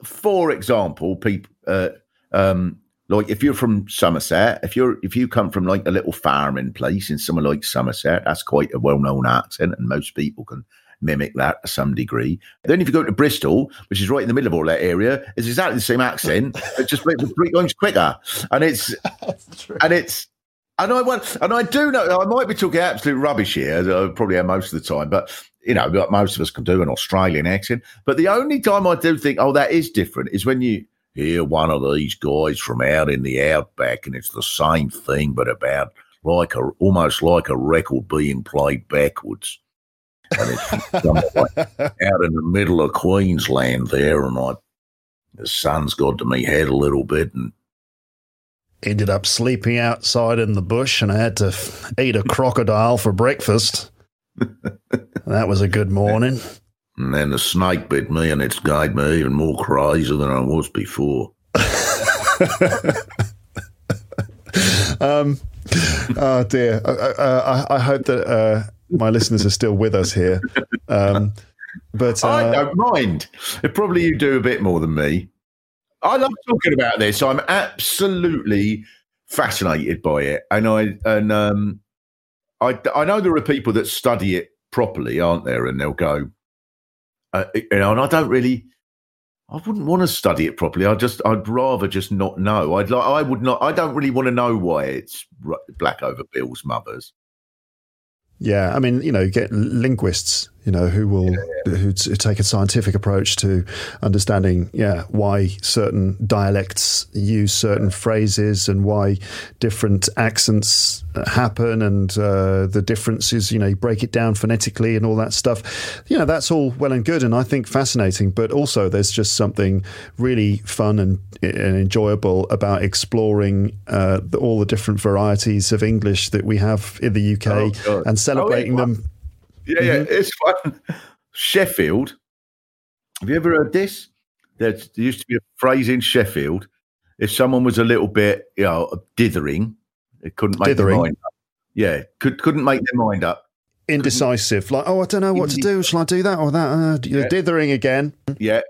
for example, people uh, um, like if you're from Somerset, if you're if you come from like a little farming place in somewhere like Somerset, that's quite a well-known accent, and most people can mimic that to some degree. Then if you go to Bristol, which is right in the middle of all that area, it's exactly the same accent, but just three three times quicker, and it's and it's. And I want, and I do know I might be talking absolute rubbish here, as I probably am most of the time, but you know, like most of us can do an Australian accent. But the only time I do think, oh, that is different, is when you hear one of these guys from out in the outback, and it's the same thing, but about like a almost like a record being played backwards. And it's out in the middle of Queensland there, and I the sun's got to me head a little bit, and
ended up sleeping outside in the bush and I had to f- eat a crocodile for breakfast. that was a good morning.
And then the snake bit me, and it's made me even more crazy than I was before.
Um, oh dear. I, I, I hope that uh, my listeners are still with us here. Um, but
I
uh,
don't mind. It probably you do a bit more than me. I love talking about this. I'm absolutely fascinated by it, and I and um, I I know there are people that study it properly, aren't there? And they'll go, uh, you know, and I don't really. I wouldn't want to study it properly. I just, I'd rather just not know. I'd like, I would not. I don't really want to know why it's black over Bill's mothers.
yeah, I mean, you know, you get linguists, you know, who will who take a scientific approach to understanding, yeah, why certain dialects use certain phrases and why different accents uh, happen and uh, the differences. You know, you break it down phonetically and all that stuff. You know, that's all well and good, and I think fascinating. But also, there's just something really fun and, and enjoyable about exploring uh, the, all the different varieties of English that we have in the UK
Oh,
and celebrating
Oh, yeah.
them.
Yeah, yeah, it's fun. Sheffield. Have you ever heard this? There there used to be a phrase in Sheffield. If someone was a little bit, you know, dithering, it couldn't make
Dithering?
their mind up. Yeah, could couldn't make their mind up.
indecisive. Like, oh, I don't know what to do. Shall I do that or that? Uh, you're
Yeah.
dithering again.
Yeah.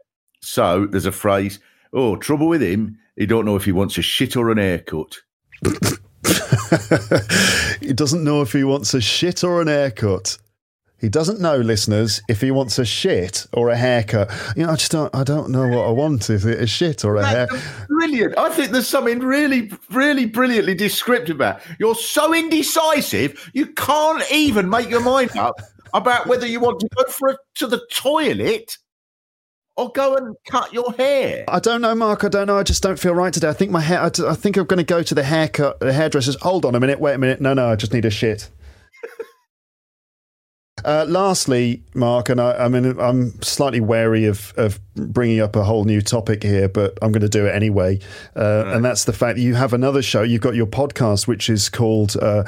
So there's a phrase. Oh, trouble with him. He don't know if he wants a shit or an haircut.
he doesn't know if he wants a shit or an haircut. He doesn't know, listeners, if he wants a shit or a haircut. You know, I just don't. I don't know what I want. Is it a shit or a hair?
Brilliant. I think there's something really, really brilliantly descriptive about. You're so indecisive, you can't even make your mind up about whether you want to go for a, to the toilet or go and cut your hair.
I don't know, Mark. I don't know. I just don't feel right today. I think my hair. I think I'm going to go to the haircut, the hairdressers. Hold on a minute. Wait a minute. No, no. I just need a shit. Uh, lastly, Mark, and I, I mean, I'm slightly wary of, of bringing up a whole new topic here, but I'm going to do it anyway. Uh, And that's the fact that you have another show. You've got your podcast, which is called uh,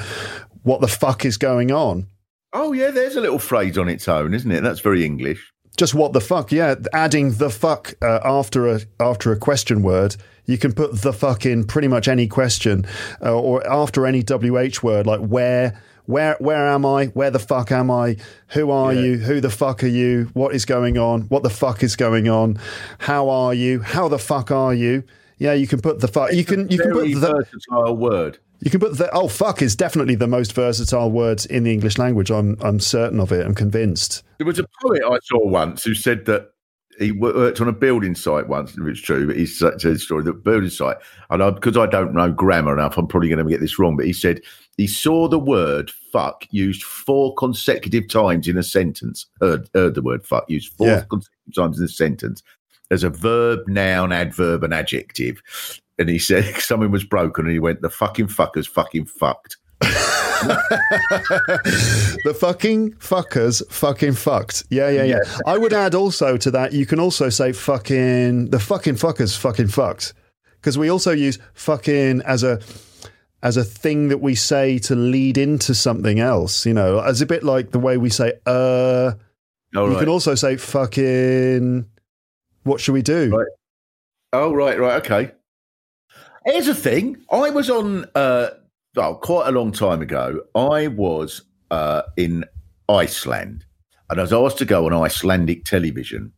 "What the Fuck Is Going On."
Oh yeah, there's a little phrase on its own, isn't it? That's very English.
Just what the fuck? Yeah, adding the fuck uh, after a after a question word. You can put the fuck in pretty much any question, uh, or after any wh word like where. Where where am I? Where the fuck am I? Who are
Yeah.
you? Who the fuck are you? What is going on? What the fuck is going on? How are you? How the fuck are you? Yeah, you can put the fuck. You can you can put the
versatile word.
you can put the oh fuck is definitely the most versatile word in the English language. I'm I'm certain of it. I'm convinced.
There was a poet I saw once who said that he worked on a building site once, if it's true, but he said the story, the building site, and I, because I don't know grammar enough, I'm probably going to get this wrong, but he said he saw the word fuck used four consecutive times in a sentence, heard, heard the word fuck used four
Yeah.
consecutive times in a sentence as a verb, noun, adverb, and adjective. And he said something was broken, and he went, the fucking fuckers fucking fucked.
the fucking fuckers fucking fucked. Yeah, yeah, yeah. I would add also to that, you can also say fucking, the fucking fuckers fucking fucked. Because we also use fucking as a, as a thing that we say to lead into something else, you know, as a bit like the way we say, uh,
All
you
right.
can also say fucking, what should we do?
Right. Oh, right, right, okay. Here's the thing. I was on, uh, well, quite a long time ago. I was uh, in Iceland, and I was asked to go on Icelandic television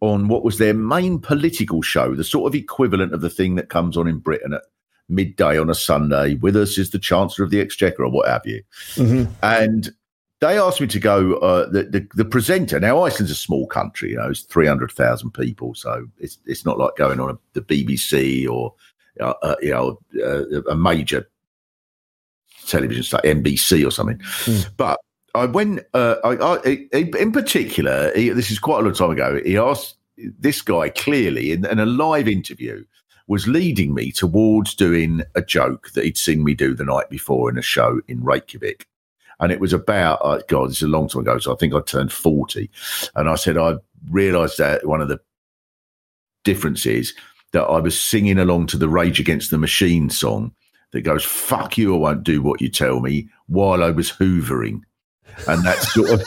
on what was their main political show, the sort of equivalent of the thing that comes on in Britain at midday on a Sunday. With us is the Chancellor of the Exchequer or what have you.
Mhm.
And they asked me to go. Uh, the, the the presenter. Now Iceland's a small country. You know, it's three hundred thousand people, so it's it's not like going on a, the BBC or uh, uh, you know uh, a major television station, NBC or something. But I went. Uh, I, I in in particular, he, this is quite a long time ago. He asked this guy clearly in, in a live interview was leading me towards doing a joke that he'd seen me do the night before in a show in Reykjavik. And it was about, uh, God, this is a long time ago. So I think I turned 40. And I said, I realized that one of the differences that I was singing along to the Rage Against the Machine song that goes, fuck you, I won't do what you tell me, while I was hoovering. And that sort of,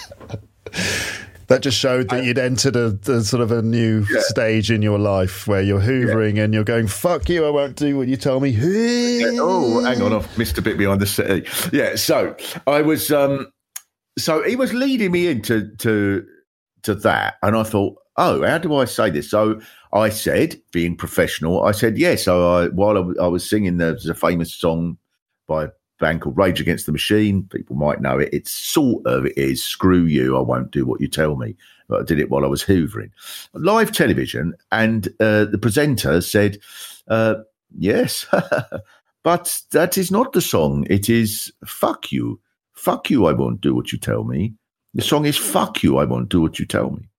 That just showed that you'd entered a, a sort of a new
Yeah.
stage in your life where you're hoovering and you're going, fuck you, I won't do what you tell me.
oh, hang on, I've missed a bit behind the city. Yeah, so I was, um, so he was leading me into to to that, and I thought, oh, how do I say this? So I said, being professional, I said yes. So I, while I, I was singing, there's a famous song by band called Rage Against the Machine. People might know it. It's sort of it is "Screw you, I won't do what you tell me." But I did it while I was hoovering, live television, and uh, the presenter said, uh, "Yes." But that is not the song. It is fuck you. Fuck you, I won't do what you tell me. The song is fuck you, I won't do what you tell me.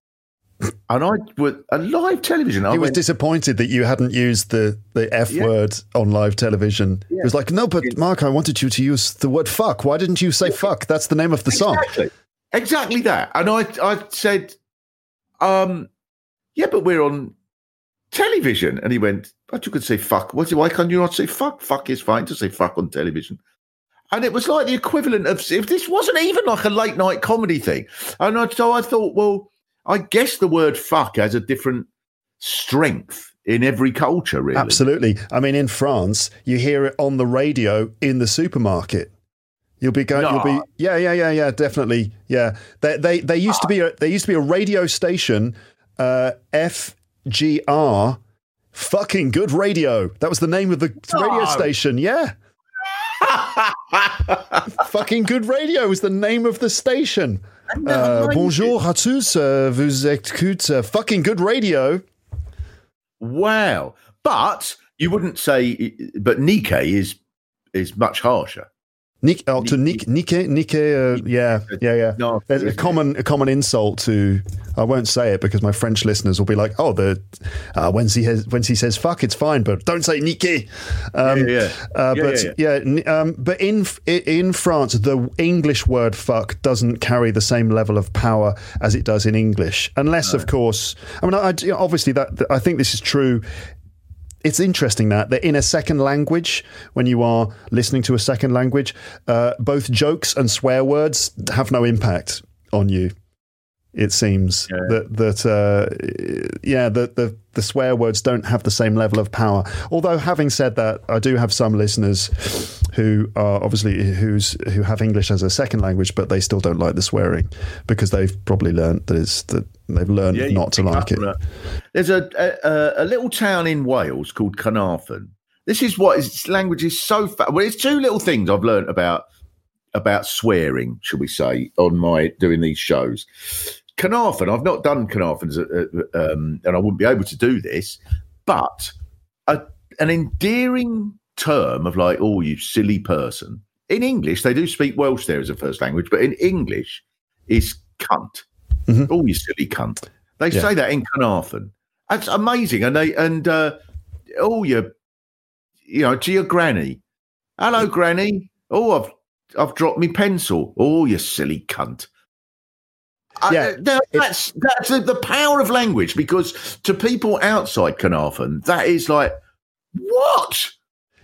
And I with a live television. I
He was
went,
disappointed that you hadn't used the, the F
Yeah.
word on live television. He was like, no, but Mark, I wanted you to use the word fuck. Why didn't you say fuck? That's the name of the song.
Exactly. Exactly that. And I I said, um, yeah, but we're on television. And he went, but you could say fuck. What, why can't you not say fuck? Fuck is fine to say fuck on television. And it was like the equivalent of if this wasn't even like a late night comedy thing. And I, so I thought, well, I guess the word fuck has a different strength in every culture, really.
Absolutely. I mean, in France, you hear it on the radio in the supermarket. You'll be going. You'll be. Yeah, yeah, yeah, yeah. Definitely. Yeah. They they they used to be a there used to be a radio station, uh, FGR, fucking good radio. That was the name of the radio station. Yeah. fucking good radio was the name of the station. Uh, bonjour à tous. Uh, vous écoutez uh, fucking good radio.
Wow. But you wouldn't say, but niquer is is much harsher.
Nick, oh, to Nick, Nikke, Nikke, uh, yeah, yeah, yeah.
No,
There's a common, a common insult to. I won't say it because my French listeners will be like, "Oh, the uh, when he has when he says fuck, it's fine, but don't say Nikke." Um,
Yeah, yeah.
Uh,
Yeah,
but
yeah,
yeah, um, but in in France, the English word "fuck" doesn't carry the same level of power as it does in English, unless, of course, I mean, I, I- obviously that I think this is true it's interesting that that in a second language, when you are listening to a second language, uh, both jokes and swear words have no impact on you. It seems
Yeah.
that that uh, yeah, the, the the swear words don't have the same level of power. Although, having said that, I do have some listeners who are obviously who's who have English as a second language, but they still don't like the swearing because they've probably learned that it's that they've learned
you
not to like it.
a- There's a, a a little town in Wales called Carnarvon. This is what its language is so fa- well. It's two little things I've learned about about swearing, shall we say, on my doing these shows. Carnarvon, I've not done Carnarvon, uh, um, and I wouldn't be able to do this, but a, an endearing term of like, oh, you silly person. In English, they do speak Welsh there as a first language, but in English, is cunt.
Mhm.
Oh, you silly cunt. They
Yeah.
say that in Carnarvon. That's amazing. And they and uh, oh, you, you know, to your granny. Hello, granny. Oh, I've I've dropped my pencil. Oh, you silly cunt.
Yeah,
uh, that's that's the, the power of language because to people outside Carnarvon, that is like what?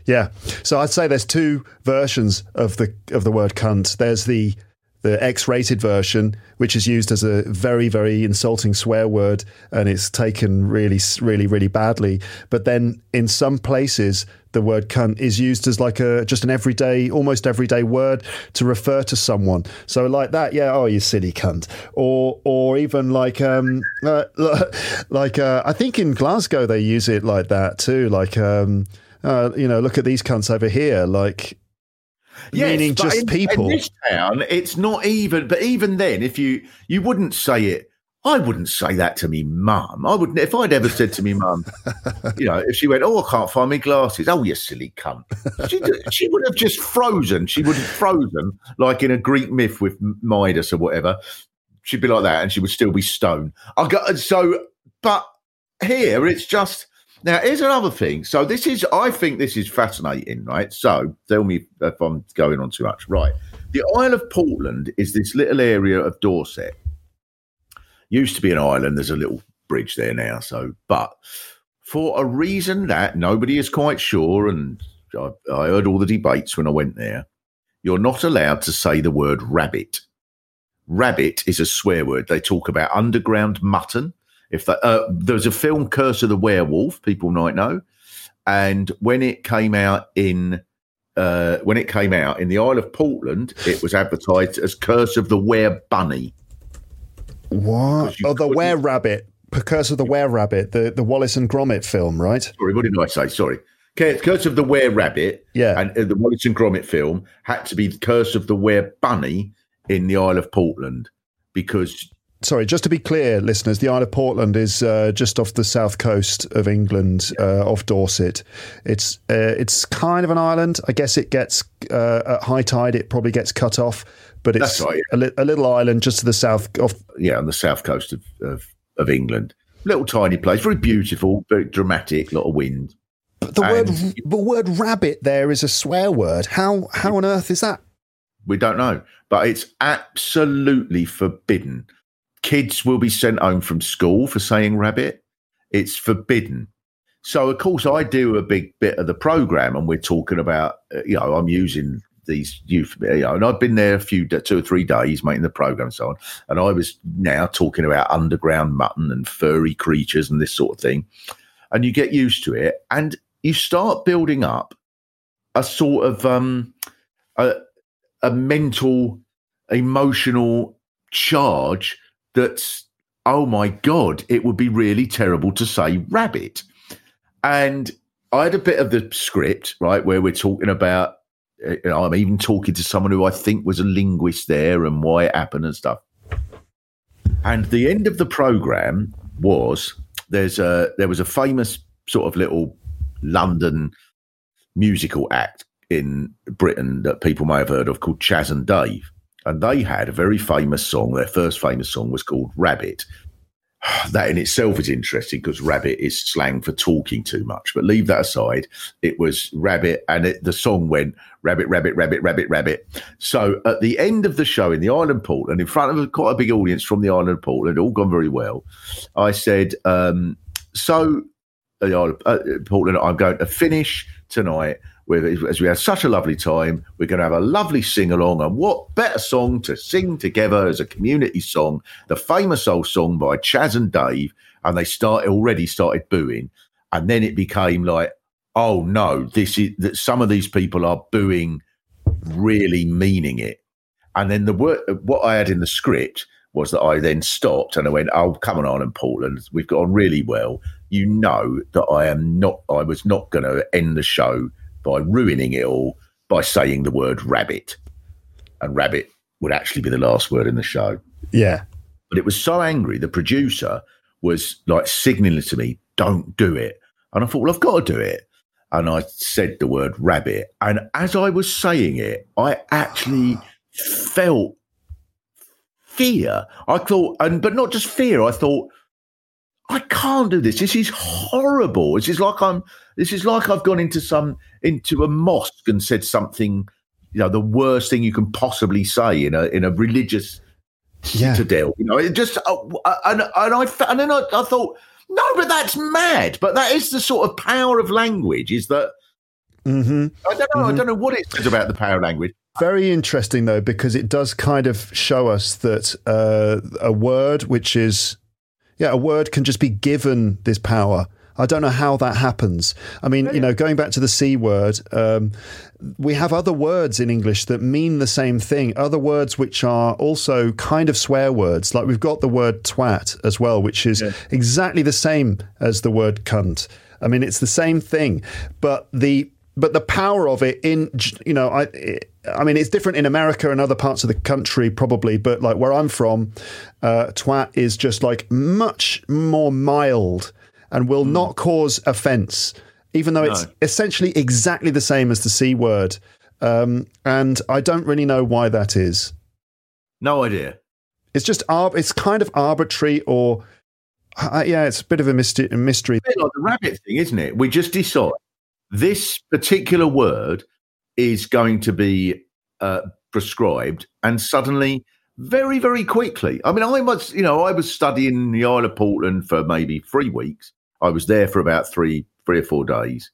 Yeah. So I'd say there's two versions of the of the word cunt. There's the the X-rated version, which is used as a very, very insulting swear word, and it's taken really, really, really badly. But then in some places, the word cunt is used as like a just an everyday, almost everyday word to refer to someone. So like that, yeah, oh, you silly cunt, or or even like um uh, like uh, I think in Glasgow they use it like that too, like um. Uh, you know, look at these cunts over here. Like, meaning just
in,
people.
In this town, it's not even. But even then, if you you wouldn't say it, I wouldn't say that to me mum. I wouldn't. If I'd ever said to me mum, you know, if she went, "Oh, I can't find my glasses," oh, you silly cunt, she, she would have just frozen. She would have frozen like in a Greek myth with Midas or whatever. She'd be like that, and she would still be stone. I got so, but here it's just. Now, here's another thing. So, this is, I think this is fascinating, right? So, tell me if I'm going on too much. Right. The Isle of Portland is this little area of Dorset. Used to be an island. There's a little bridge there now. So, but for a reason that nobody is quite sure, and I, I heard all the debates when I went there, you're not allowed to say the word rabbit. Rabbit is a swear word. They talk about underground mutton. If that, uh, there was a film, Curse of the Werewolf, people might know, and when it came out in uh, when it came out in the Isle of Portland, it was advertised as Curse of the Were Bunny.
what? Oh, the Were Rabbit, Curse of the Were Rabbit, the, the Wallace and Gromit film, right?
Sorry, what did I say? Sorry. Curse Curse of the Were Rabbit
Yeah.
and uh, the Wallace and Gromit film had to be Curse of the Were Bunny in the Isle of Portland because
Sorry, just to be clear, listeners, the Isle of Portland is uh, just off the south coast of England, uh, off Dorset. It's uh, it's kind of an island. I guess it gets uh, at high tide. It probably gets cut off, but it's
right,
a, li- a little island just to the south of
yeah, on the south coast of, of, of England. Little tiny place, very beautiful, very dramatic, lot of wind.
But the
And-
word the word rabbit there is a swear word. How how on earth is that?
We don't know, but it's absolutely forbidden. Kids will be sent home from school for saying rabbit. It's forbidden. So, of course, I do a big bit of the program, and we're talking about, uh, you know, I'm using these youth, you know, and I've been there a few, two or three days making the program and so on. And I was now talking about underground mutton and furry creatures and this sort of thing. And you get used to it, and you start building up a sort of um, a, a mental, emotional charge that's, oh my God, it would be really terrible to say rabbit. And I had a bit of the script, right, where we're talking about, uh, you know, I'm even talking to someone who I think was a linguist there and why it happened and stuff. And the end of the program was there's a there was a famous sort of little London musical act in Britain that people may have heard of called Chas and Dave. And they had a very famous song. Their first famous song was called Rabbit. That in itself is interesting because rabbit is slang for talking too much. But leave that aside. It was rabbit, and it, the song went rabbit, rabbit, rabbit, rabbit, rabbit. So at the end of the show in the Island Portland, in front of quite a big audience from the Island Portland, all gone very well. I said, um, "So uh, Portland. I'm going to finish tonight as we had such a lovely time. We're going to have a lovely sing along, and what better song to sing together as a community song? The famous old song by Chas and Dave, and they started already started booing, and then it became like, oh no, this is that some of these people are booing, really meaning it, and then the what I had in the script was that I then stopped and I went, "Oh, come on, Ireland, Portland, we've got on really well. You know that I am not. I was not going to end the show by ruining it all by saying the word rabbit, and rabbit would actually be the last word in the show.
Yeah,
But it was so angry. The producer was like signaling to me, "Don't do it," and I thought, "Well, I've got to do it." And I said the word rabbit, and as I was saying it, I actually felt fear. I thought, and but not just fear. I thought, I can't do this. This is horrible. This is like I'm. This is like I've gone into some into a mosque and said something. You know, the worst thing you can possibly say in a in a religious
yeah.
citadel. You know, it just uh, and and I and then I, I thought, no, but that's mad. But that is the sort of power of language. Is that
hmm
I don't know. I don't know what it says about the power of language.
Very interesting though, because it does kind of show us that uh, a word, which is, yeah, a word can just be given this power. I don't know how that happens. I mean, you know, going back to the C word, um, we have other words in English that mean the same thing, other words which are also kind of swear words. Like we've got the word twat as well, which is exactly the same as the word cunt. I mean, it's the same thing, but the but the power of it in you know I I mean it's different in America and other parts of the country probably, but like where I'm from, uh, twat is just like much more mild and will not cause offence, even though it's essentially exactly the same as the c word. Um, and I don't really know why that is.
No idea.
It's just arb- it's kind of arbitrary or. Uh, yeah, it's a bit of a mystery. A mystery.
bit like the rabbit thing, isn't it? We just decide this particular word is going to be uh, prescribed, and suddenly, very, very quickly. I mean, I was, you know, I was studying the Isle of Portland for maybe three weeks. I was there for about three, three or four days,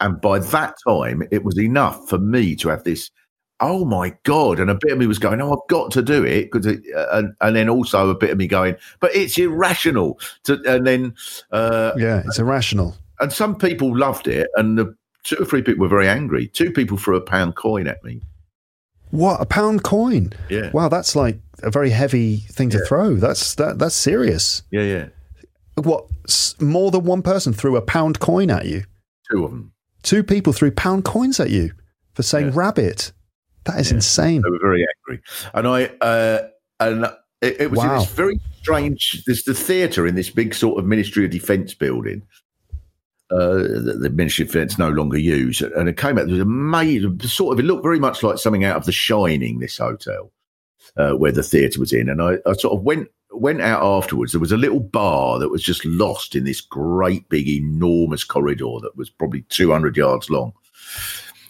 and by that time, it was enough for me to have this. Oh my god! And a bit of me was going, "Oh, I've got to do it," because, and and then also a bit of me going, "But it's irrational." To and then, uh,
Yeah, it's irrational.
And some people loved it, and the two or three people were very angry. Two people threw a pound coin at me.
What a pound coin!
Yeah.
Wow, that's like a very heavy thing to throw. That's that. That's serious.
Yeah, yeah,
What? More than one person threw a pound coin at you.
two of them.
Two people threw pound coins at you for saying
Yeah.
rabbit. That is insane.
They were very angry, and I uh, and it, it was
Wow.
this very strange. There's the theatre in this big sort of Ministry of Defence building. Uh, the, Ministry of Defence no longer used, and it came out. There was a made sort of. It looked very much like something out of The Shining. This hotel, uh, where the theatre was in, and I, I sort of went went out afterwards. There was a little bar that was just lost in this great big enormous corridor that was probably 200 yards long.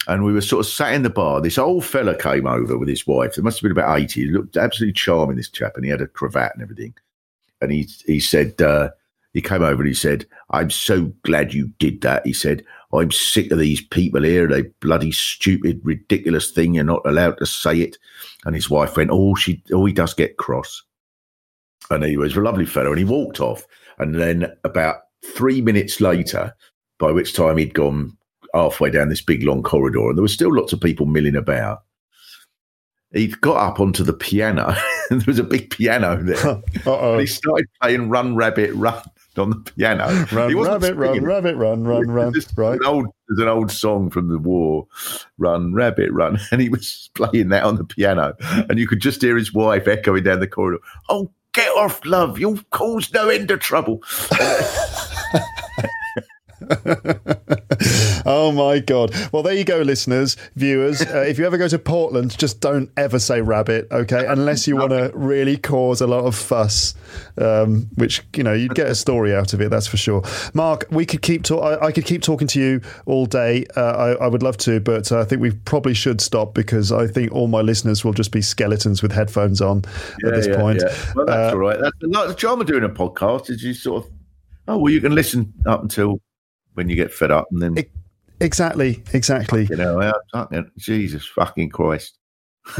And we were sort of sat in the bar. This old fella came over with his wife. There must have been about 80. He looked absolutely charming, this chap, and he had a cravat and everything. And he he said, uh, he came over and he said, I'm so glad you did that. He said, I'm sick of these people here. They bloody stupid, ridiculous thing. You're not allowed to say it. And his wife went, Oh, she oh, he does get cross. And he was a lovely fellow, and he walked off. And then about three minutes later, by which time he'd gone halfway down this big long corridor, and there were still lots of people milling about. He'd got up onto the piano, and there was a big piano there. And he started playing "Run Rabbit Run" on the piano.
Run, rabbit, run, rabbit, run, run, run.
There's
Right.
An old, there's an old song from the war, "Run Rabbit Run," and he was playing that on the piano, and you could just hear his wife echoing down the corridor. Oh, get off, love! You'll cause no end of trouble.
oh my god! Well, there you go, listeners, viewers. Uh, if you ever go to Portland, just don't ever say rabbit, okay? Unless you want to really cause a lot of fuss, um, which you know you'd get a story out of it. That's for sure. Mark, we could keep. Ta- I, I could keep talking to you all day. Uh, I, I would love to, but uh, I think we probably should stop because I think all my listeners will just be skeletons with headphones on at this point.
Well, that's
Uh,
all right. That's the, the charm of doing a podcast is you sort of, oh, well, you can listen up until when you get fed up, and then
It- Exactly, exactly.
you know, Jesus fucking Christ.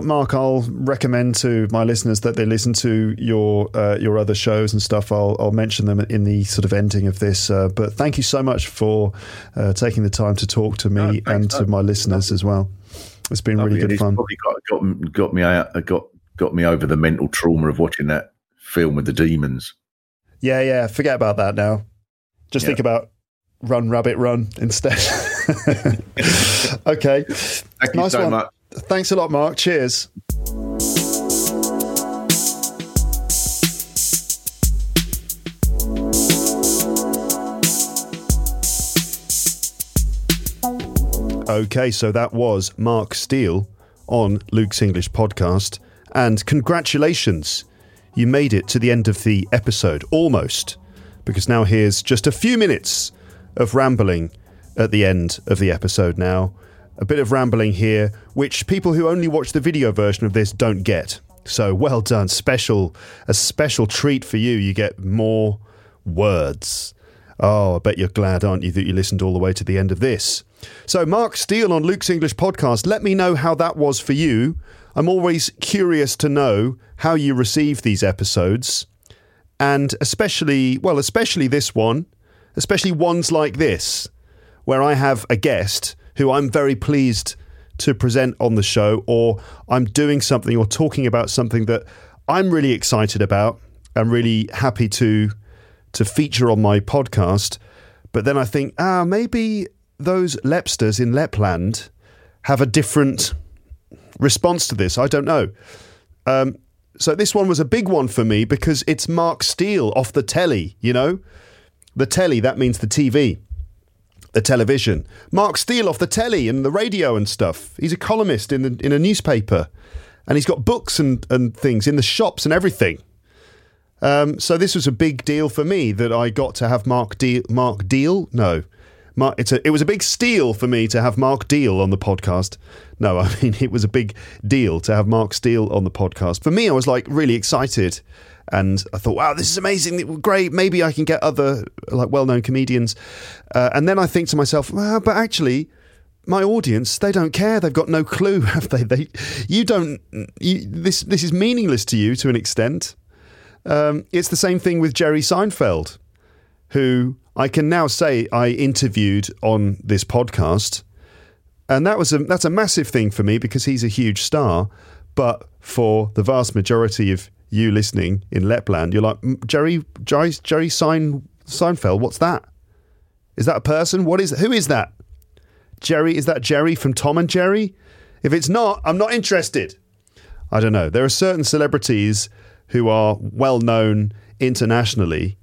Mark, I'll recommend to my listeners that they listen to your uh, your other shows and stuff. I'll, I'll mention them in the sort of ending of this. Uh, but thank you so much for uh, taking the time to talk to me
No, thanks,
and to
no.
my listeners as well. It's been really good
it's
fun.
Probably got, got got me out, got got me over the mental trauma of watching that film with the demons.
Yeah, yeah. Forget about that now. Just
Yeah.
think about Run Rabbit Run instead. okay.
Thank you so
one.
much.
Thanks a lot, Mark. Cheers. Okay, so that was Mark Steel on Luke's English podcast. And congratulations, you made it to the end of the episode, almost. Because now here's just a few minutes of rambling at the end of the episode now. A bit of rambling here, which people who only watch the video version of this don't get. So well done. Special, a special treat for you. You get more words. Oh, I bet you're glad, aren't you, that you listened all the way to the end of this. So, Mark Steel on Luke's English podcast, let me know how that was for you. I'm always curious to know how you receive these episodes, and especially, well, especially this one, especially ones like this, where I have a guest who I'm very pleased to present on the show, or I'm doing something or talking about something that I'm really excited about. I'm really happy to to feature on my podcast. But then I think, ah, maybe those Lepsters in Lapland have a different response to this. I don't know. Um, so this one was a big one for me because it's Mark Steel off the telly, you know? The telly, that means the TV, the television. Mark Steel off the telly and the radio and stuff. He's a columnist in, the, in a newspaper and he's got books and, and things in the shops and everything. Um, so this was a big deal for me that I got to have Mark Deal. Mark Deal? No, Mark, a, it was a big steal for me to have Mark Deal on the podcast. No, I mean it was a big deal to have Mark Steel on the podcast. For me, I was like really excited, and I thought, wow, this is amazing, great. Maybe I can get other like well-known comedians. Uh, and then I think to myself, well, but actually. My audience, they don't care. They've got no clue, have they? They, you don't. You, this this is meaningless to you to an extent. Um, it's the same thing with Jerry Seinfeld, who I can now say I interviewed on this podcast, and that was a that's a massive thing for me because he's a huge star. But for the vast majority of you listening in Lapland, you're like "Mm, Jerry Jerry Jerry Sein, Seinfeld. What's that? Is that a person? What is who is that? Jerry is that Jerry from Tom and Jerry? If it's not, I'm not interested. I don't know. There are certain celebrities who are well known internationally.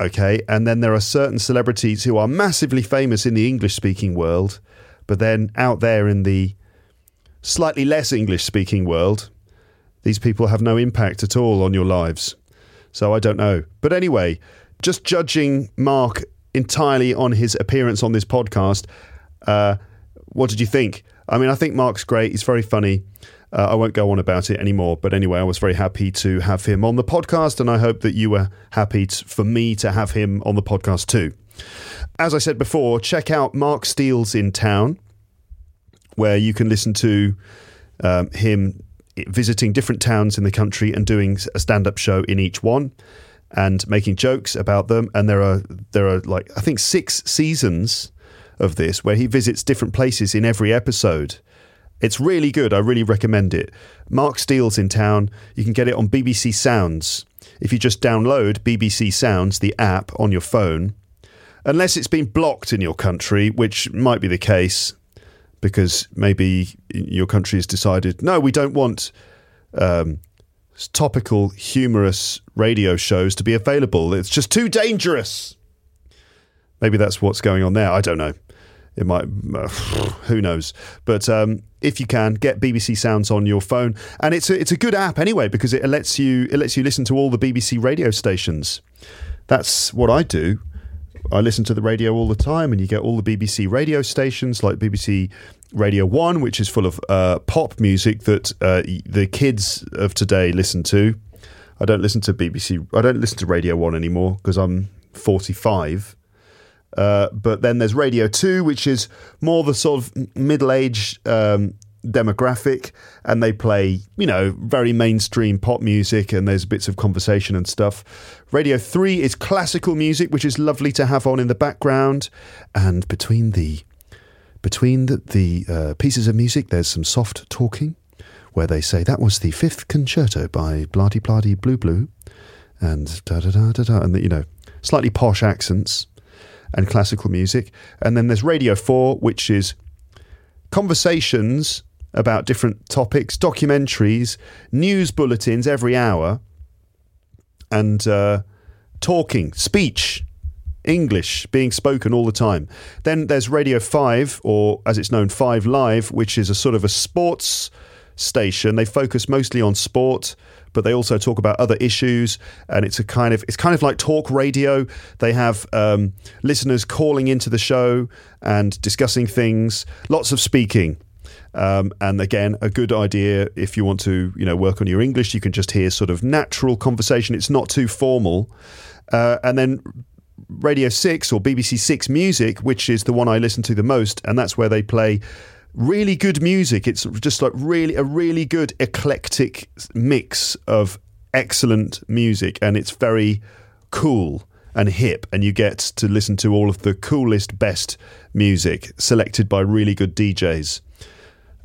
Okay. And then there are certain celebrities who are massively famous in the English speaking world, but then out there in the slightly less English speaking world, these people have no impact at all on your lives. So I don't know. But anyway, just judging Mark entirely on his appearance on this podcast, uh, what did you think? I mean, I think Mark's great. He's very funny. Uh, I won't go on about it anymore. But anyway, I was very happy to have him on the podcast, and I hope that you were happy t- for me to have him on the podcast too. As I said before, check out Mark Steel's in Town, where you can listen to um, him visiting different towns in the country and doing a stand-up show in each one and making jokes about them and there are there are like I think 6 seasons of this where he visits different places in every episode. It's really good. I really recommend it. Mark Steel's in town. You can get it on BBC Sounds. If you just download BBC Sounds, the app on your phone, unless it's been blocked in your country, which might be the case because maybe your country has decided, no, we don't want um, topical, humorous radio shows to be available. It's just too dangerous. Maybe that's what's going on there. I don't know. It might, uh, who knows? But um, if you can, get BBC Sounds on your phone, and it's a, it's a good app anyway because it lets you it lets you listen to all the BBC radio stations. That's what I do. I listen to the radio all the time, and you get all the BBC radio stations like BBC Radio One, which is full of uh, pop music that uh, the kids of today listen to. I don't listen to BBC. I don't listen to Radio One anymore because I'm 45. Uh, but then there's Radio 2, which is more the sort of middle aged um, demographic, and they play, you know, very mainstream pop music, and there's bits of conversation and stuff. Radio 3 is classical music, which is lovely to have on in the background. And between the between the, the uh, pieces of music, there's some soft talking where they say that was the fifth concerto by Blardy Blardy Blue Blue, and da da da da da, and you know, slightly posh accents and classical music. And then there's Radio 4, which is conversations about different topics, documentaries, news bulletins every hour, and uh, talking, speech, English being spoken all the time. Then there's Radio 5, or as it's known, 5 Live, which is a sort of a sports station. They focus mostly on sport, but they also talk about other issues. And it's a kind of it's kind of like talk radio. They have um, listeners calling into the show and discussing things. Lots of speaking. Um, and again, a good idea if you want to, you know, work on your English. You can just hear sort of natural conversation. It's not too formal. Uh, and then Radio 6 or BBC 6 Music, which is the one I listen to the most, and that's where they play really good music. It's just like really a really good eclectic mix of excellent music, and it's very cool and hip, and you get to listen to all of the coolest, best music selected by really good DJs.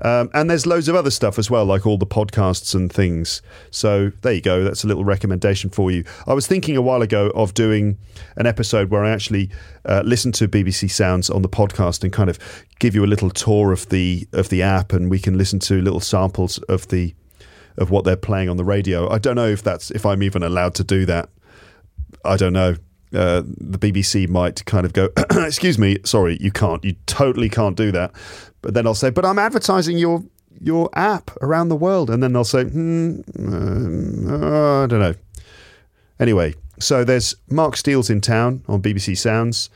Um, and there's loads of other stuff as well, like all the podcasts and things. So there you go. That's a little recommendation for you. I was thinking a while ago of doing an episode where I actually uh, listen to BBC Sounds on the podcast and kind of give you a little tour of the of the app, and we can listen to little samples of the of what they're playing on the radio. I don't know if that's if I'm even allowed to do that. I don't know. Uh, the BBC might kind of go, excuse me, sorry, you can't, you totally can't do that. But then I'll say, but I'm advertising your your app around the world, and then they'll say, hmm, uh, I don't know. Anyway, so there's Mark Steel's in town on BBC Sounds,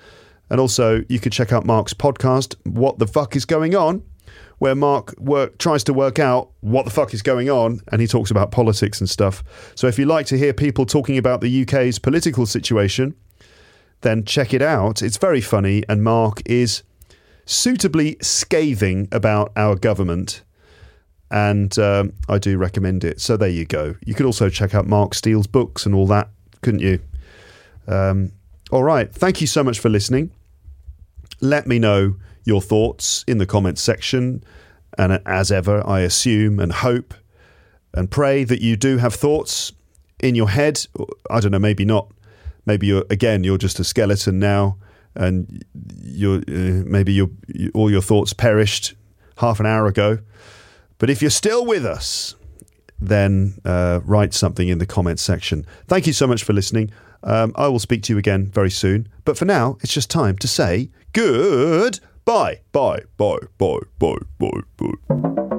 and also you could check out Mark's podcast, What the Fuck Is Going On, where Mark work, tries to work out what the fuck is going on, and he talks about politics and stuff. So if you like to hear people talking about the UK's political situation, then check it out. It's very funny, and Mark is suitably scathing about our government. And um, I do recommend it. So there you go. You could also check out Mark Steel's books and all that, couldn't you? Um, all right. Thank you so much for listening. Let me know your thoughts in the comments section. And as ever, I assume and hope and pray that you do have thoughts in your head. I don't know, maybe not. Maybe you're, again, you're just a skeleton now and your uh, maybe your, all your thoughts perished half an hour ago. But if you're still with us, then uh, write something in the comments section. Thank you so much for listening. Um, I will speak to you again very soon. But for now, it's just time to say good bye, bye, bye, bye, bye, bye, bye.